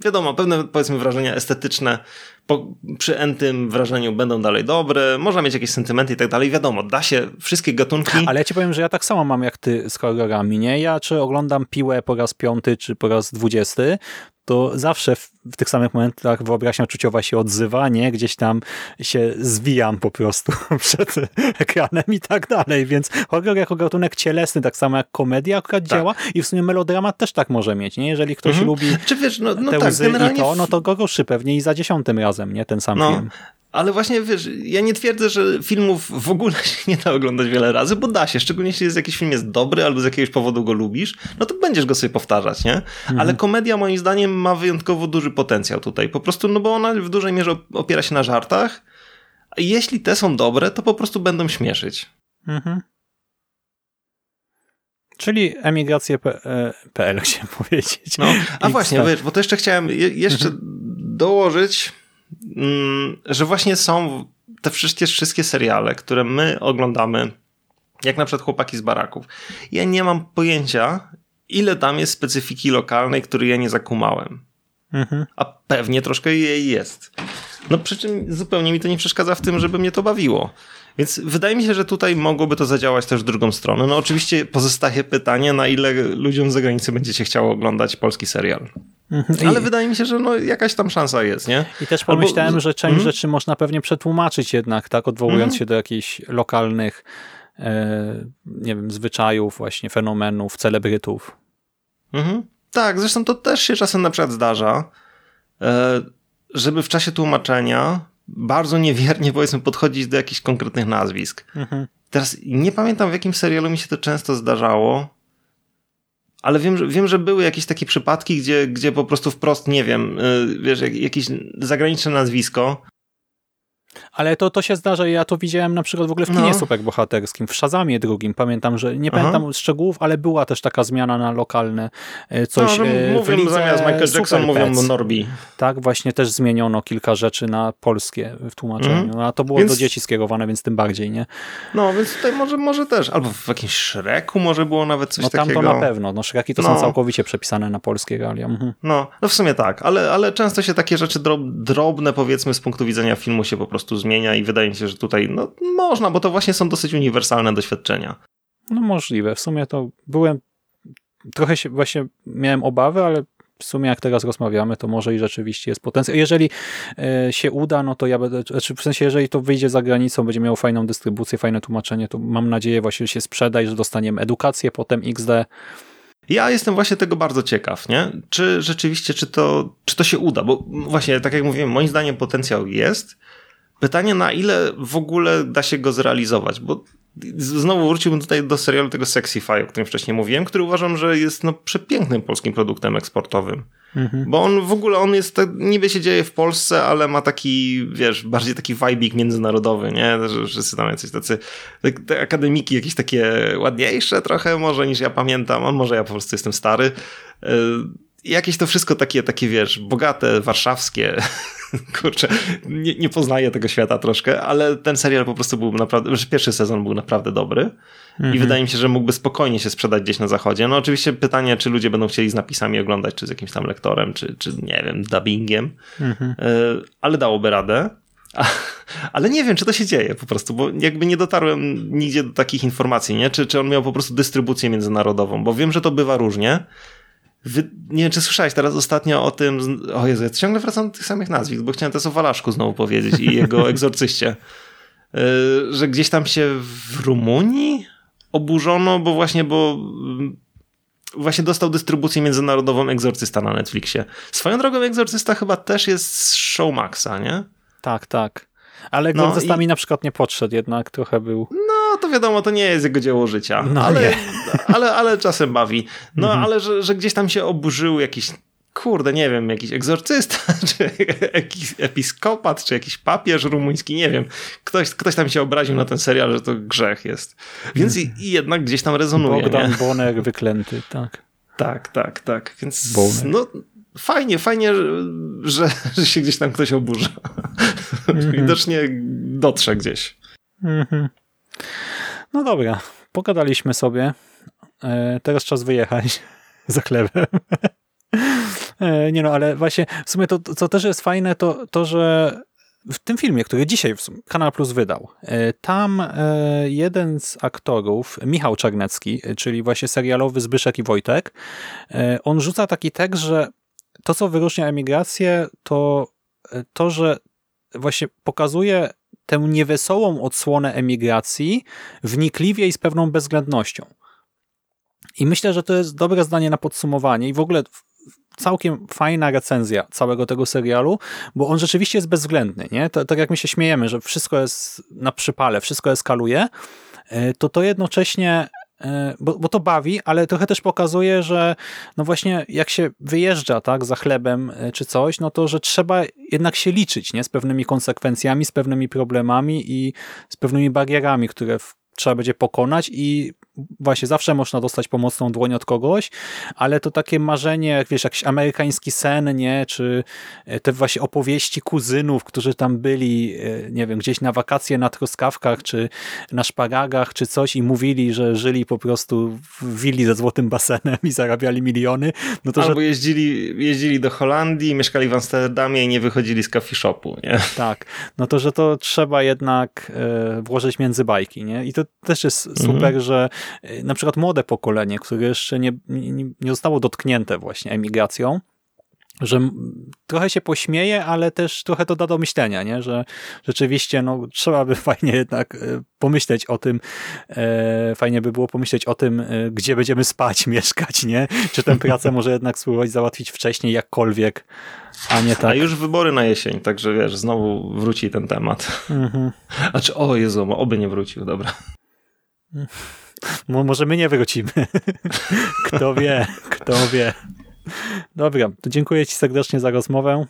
wiadomo, pewne powiedzmy wrażenia estetyczne po, przy entym wrażeniu będą dalej dobre, można mieć jakieś sentymenty i tak dalej, wiadomo, da się wszystkie gatunki... Ale ja ci powiem, że ja tak samo mam jak ty z horrorami, nie? Ja czy oglądam Piłę po raz piąty, czy po raz dwudziesty, to zawsze w, w tych samych momentach wyobraźnia uczuciowa się odzywa, nie? Gdzieś tam się zwijam po prostu przed ekranem i tak dalej, więc horror jako gatunek cielesny, tak samo jak komedia akurat działa i w sumie melodramat też tak może mieć, nie? Jeżeli ktoś Mhm. lubi Czy wiesz, no, no te tak, łzy i to, no to go ruszy pewnie i za dziesiątym razem, nie? Ten sam No, film. Ale właśnie wiesz, ja nie twierdzę, że filmów w ogóle się nie da oglądać wiele razy, bo da się, szczególnie jeśli jest jakiś film jest dobry albo z jakiegoś powodu go lubisz, no to będziesz go sobie powtarzać, nie? Ale komedia moim zdaniem ma wyjątkowo duży potencjał tutaj, po prostu, no bo ona w dużej mierze opiera się na żartach, a jeśli te są dobre, to po prostu będą śmieszyć. Mhm. Czyli emigracje.pl chciałem powiedzieć. No, a I właśnie, tak. wiesz, bo to jeszcze chciałem je, jeszcze dołożyć, mm, że właśnie są te wszystkie, wszystkie seriale, które my oglądamy, jak na przykład Chłopaki z baraków. Ja nie mam pojęcia, ile tam jest specyfiki lokalnej, której ja nie zakumałem. Mhm. A pewnie troszkę jej jest. No przy czym zupełnie mi to nie przeszkadza w tym, żeby mnie to bawiło. Więc wydaje mi się, że tutaj mogłoby to zadziałać też w drugą stronę. No oczywiście pozostaje pytanie, na ile ludziom z zagranicy będzie się chciało oglądać polski serial. Mhm. Ale I, wydaje mi się, że no jakaś tam szansa jest, nie? I też Albo- pomyślałem, że część Mhm. rzeczy można pewnie przetłumaczyć jednak, tak, odwołując Mhm. się do jakichś lokalnych e, nie wiem, zwyczajów, właśnie fenomenów, celebrytów. Tak, zresztą to też się czasem na przykład zdarza, e, żeby w czasie tłumaczenia bardzo niewiernie powiedzmy podchodzić do jakichś konkretnych nazwisk. Teraz nie pamiętam w jakim serialu mi się to często zdarzało, ale wiem, że, wiem, że były jakieś takie przypadki, gdzie, gdzie po prostu wprost, nie wiem, y, wiesz, jak, jakieś zagraniczne nazwisko. Ale to, to się zdarza, ja to widziałem na przykład w ogóle w kinie No. superbohaterskim, w Shazamie drugim, pamiętam, że nie Aha. pamiętam szczegółów, ale była też taka zmiana na lokalne e, coś no, że e, mówią lidze zamiast Michael Jackson mówią. Norbi. Tak, właśnie też zmieniono kilka rzeczy na polskie w tłumaczeniu, Mhm. a to było Więc- do dzieci skierowane, więc tym bardziej, nie? No, więc tutaj może, może też, albo w jakimś Shreku może było nawet coś No tam takiego. to na pewno, no szraki to No. są całkowicie przepisane na polskie realia. Mhm. No, no w sumie tak, ale, ale często się takie rzeczy drob, drobne, powiedzmy, z punktu widzenia filmu się po prostu zmienia i wydaje mi się, że tutaj no, można, bo to właśnie są dosyć uniwersalne doświadczenia. No możliwe, w sumie to byłem, trochę się właśnie miałem obawy, ale w sumie jak teraz rozmawiamy, to może i rzeczywiście jest potencjał. Jeżeli e, się uda, no to ja będę, znaczy w sensie, jeżeli to wyjdzie za granicą, będzie miało fajną dystrybucję, fajne tłumaczenie, to mam nadzieję właśnie, że się sprzeda i że dostaniemy edukację, potem XD. Ja jestem właśnie tego bardzo ciekaw, nie? Czy rzeczywiście, czy to, czy to się uda? Bo właśnie, tak jak mówiłem, moim zdaniem potencjał jest. Pytanie, na ile w ogóle da się go zrealizować, bo znowu wróciłbym tutaj do serialu tego Sexify, o którym wcześniej mówiłem, który uważam, że jest no, przepięknym polskim produktem eksportowym. Mhm. Bo on w ogóle, on jest, niby się dzieje w Polsce, ale ma taki, wiesz, bardziej taki vibik międzynarodowy, nie? Że wszyscy tam jacyś tacy, te akademiki jakieś takie ładniejsze trochę może niż ja pamiętam, a może ja po prostu jestem stary. Jakieś to wszystko takie, takie wiesz, bogate, warszawskie. Kurczę, nie, nie poznaję tego świata troszkę, ale ten serial po prostu był naprawdę, że pierwszy sezon był naprawdę dobry. I wydaje mi się, że mógłby spokojnie się sprzedać gdzieś na zachodzie. No oczywiście pytanie, czy ludzie będą chcieli z napisami oglądać, czy z jakimś tam lektorem, czy, czy nie wiem, dubbingiem. Mhm. Y, Ale dałoby radę. Ale nie wiem, czy to się dzieje po prostu, bo jakby nie dotarłem nigdzie do takich informacji, nie? Czy, czy on miał po prostu dystrybucję międzynarodową, bo wiem, że to bywa różnie. Wy, nie wiem, czy słyszałeś teraz ostatnio o tym, o Jezu, ja ciągle wracam do tych samych nazwisk, bo chciałem teraz o Walaszku znowu powiedzieć i jego egzorcyście. Y, że gdzieś tam się w Rumunii oburzono, bo właśnie, bo mm, właśnie dostał dystrybucję międzynarodową Egzorcysta na Netflixie. Swoją drogą Egzorcysta chyba też jest z Showmaxa, nie? Tak, tak. Ale No egzorcystami i- na przykład nie podszedł, jednak trochę był. No, to wiadomo, to nie jest jego dzieło życia, No ale, nie. ale, ale czasem bawi. No, Mhm. ale że, że gdzieś tam się oburzył jakiś, kurde, nie wiem, jakiś egzorcysta, czy jakiś episkopat, czy jakiś papież rumuński, nie wiem. Ktoś, ktoś tam się obraził na ten serial, że to grzech jest. Więc i, i jednak gdzieś tam rezonuje, Bogdan nie? Boner wyklęty, tak. Tak, tak, tak. Więc Boner. no, fajnie, fajnie, że, że się gdzieś tam ktoś oburza. Widocznie dotrze gdzieś. Mhm. No dobra, pogadaliśmy sobie. E, teraz czas wyjechać za chlebem. E, nie no, ale właśnie w sumie to, co też jest fajne, to, to że w tym filmie, który dzisiaj Kanal Plus wydał, e, tam jeden z aktorów, Michał Czarnecki, czyli właśnie serialowy Zbyszek i Wojtek, on rzuca taki tekst, że to, co wyróżnia emigrację, to to, że właśnie pokazuje tę niewesołą odsłonę emigracji wnikliwie i z pewną bezwzględnością. I myślę, że to jest dobre zdanie na podsumowanie i w ogóle całkiem fajna recenzja całego tego serialu, bo on rzeczywiście jest bezwzględny, nie? To, tak jak my się śmiejemy, że wszystko jest na przypale, wszystko eskaluje, e, to to jednocześnie bo, bo to bawi, ale trochę też pokazuje, że no właśnie jak się wyjeżdża tak za chlebem e, czy coś, no to że trzeba jednak się liczyć nie? z pewnymi konsekwencjami, z pewnymi problemami i z pewnymi barierami, które w, trzeba będzie pokonać i właśnie zawsze można dostać pomocną dłoń od kogoś, ale to takie marzenie, jak wiesz, jakiś amerykański sen, nie, czy e, te właśnie opowieści kuzynów, którzy tam byli, e, nie wiem, gdzieś na wakacje na truskawkach, czy na szparagach, czy coś i mówili, że żyli po prostu w willi ze złotym basenem i zarabiali miliony, no to, Albo że jeździli, jeździli do Holandii, mieszkali w Amsterdamie i nie wychodzili z coffee shopu, nie? tak, no to, że to trzeba jednak e, włożyć między bajki, nie? I to też jest super, Mhm. że na przykład młode pokolenie, które jeszcze nie, nie, nie zostało dotknięte właśnie emigracją, że trochę się pośmieje, ale też trochę to da do myślenia, nie? że rzeczywiście no, trzeba by fajnie jednak e, pomyśleć o tym, e, fajnie by było pomyśleć o tym, e, gdzie będziemy spać, mieszkać, nie? Czy tę pracę może jednak spróbować załatwić wcześniej, jakkolwiek, a nie A tak. już wybory na jesień, także wiesz, znowu wróci ten temat. Mhm. A czy, o Jezu, oby nie wrócił, dobra. Mo- może my nie wrócimy. kto wie, kto wie. Dobra, to dziękuję Ci serdecznie za rozmowę.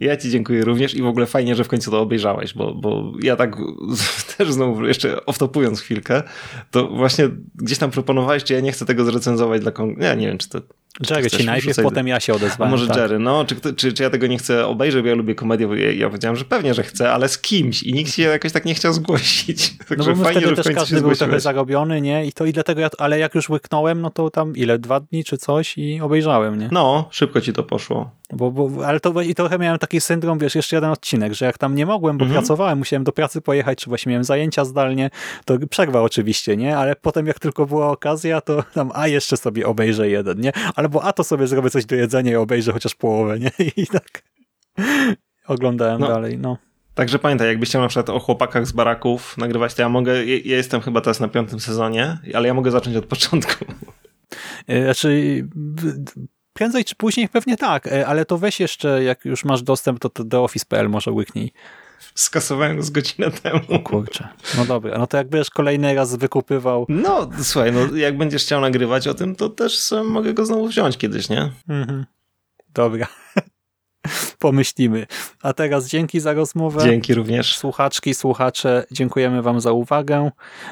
Ja ci dziękuję również i w ogóle fajnie, że w końcu to obejrzałeś, bo, bo ja tak też znowu jeszcze off-topując chwilkę, to właśnie gdzieś tam proponowałeś, czy ja nie chcę tego zrecenzować dla kon... Ja nie wiem, czy to... Jerry ci najpierw, wrzucać- potem ja się A odezwałem. może tak. Jerry, no, czy, czy, czy ja tego nie chcę obejrzeć, bo ja lubię komedię, bo ja, ja powiedziałem, że pewnie, że chcę, ale z kimś i nikt się jakoś tak nie chciał zgłosić. No Także bo my fajnie, wtedy też każdy był trochę zarobiony, nie? I to i dlatego ja, ale jak już łyknąłem, no to tam ile, dwa dni czy coś i obejrzałem, nie? No, szybko ci to poszło. Bo, bo, ale to i trochę miałem taki syndrom, wiesz, jeszcze jeden odcinek, że jak tam nie mogłem, bo Mhm. pracowałem, musiałem do pracy pojechać, czy właśnie miałem zajęcia zdalnie, to przerwa oczywiście, nie? Ale potem jak tylko była okazja, to tam, a jeszcze sobie obejrzę jeden, nie? Albo a to sobie zrobię coś do jedzenia i obejrzę chociaż połowę, nie? I tak oglądałem No. dalej, no. Także pamiętaj, jakbyś chciał na przykład o chłopakach z baraków nagrywać, to ja mogę, ja, jestem chyba teraz na piątym sezonie, ale ja mogę zacząć od początku. E, Znaczy, prędzej czy później pewnie tak, e, ale to weź jeszcze, jak już masz dostęp, to, to do office.pl może łyknij. Skasowałem go z godzinę temu. Kurczę. No dobra, no to jak będziesz kolejny raz wykupywał No, słuchaj, no jak będziesz chciał nagrywać o tym, to też mogę go znowu wziąć kiedyś, nie? Mhm. Dobra. Pomyślimy. A teraz dzięki za rozmowę. Dzięki również. Słuchaczki, słuchacze, dziękujemy Wam za uwagę.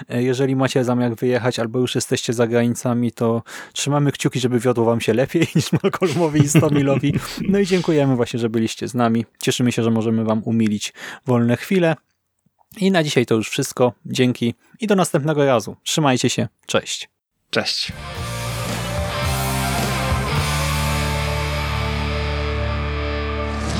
E, Jeżeli macie zamiar wyjechać albo już jesteście za granicami, to trzymamy kciuki, żeby wiodło Wam się lepiej niż Malcolmowi i Stomilowi. No i dziękujemy właśnie, że byliście z nami. Cieszymy się, że możemy Wam umilić wolne chwile. I na dzisiaj to już wszystko. Dzięki i do następnego razu. Trzymajcie się. Cześć. Cześć.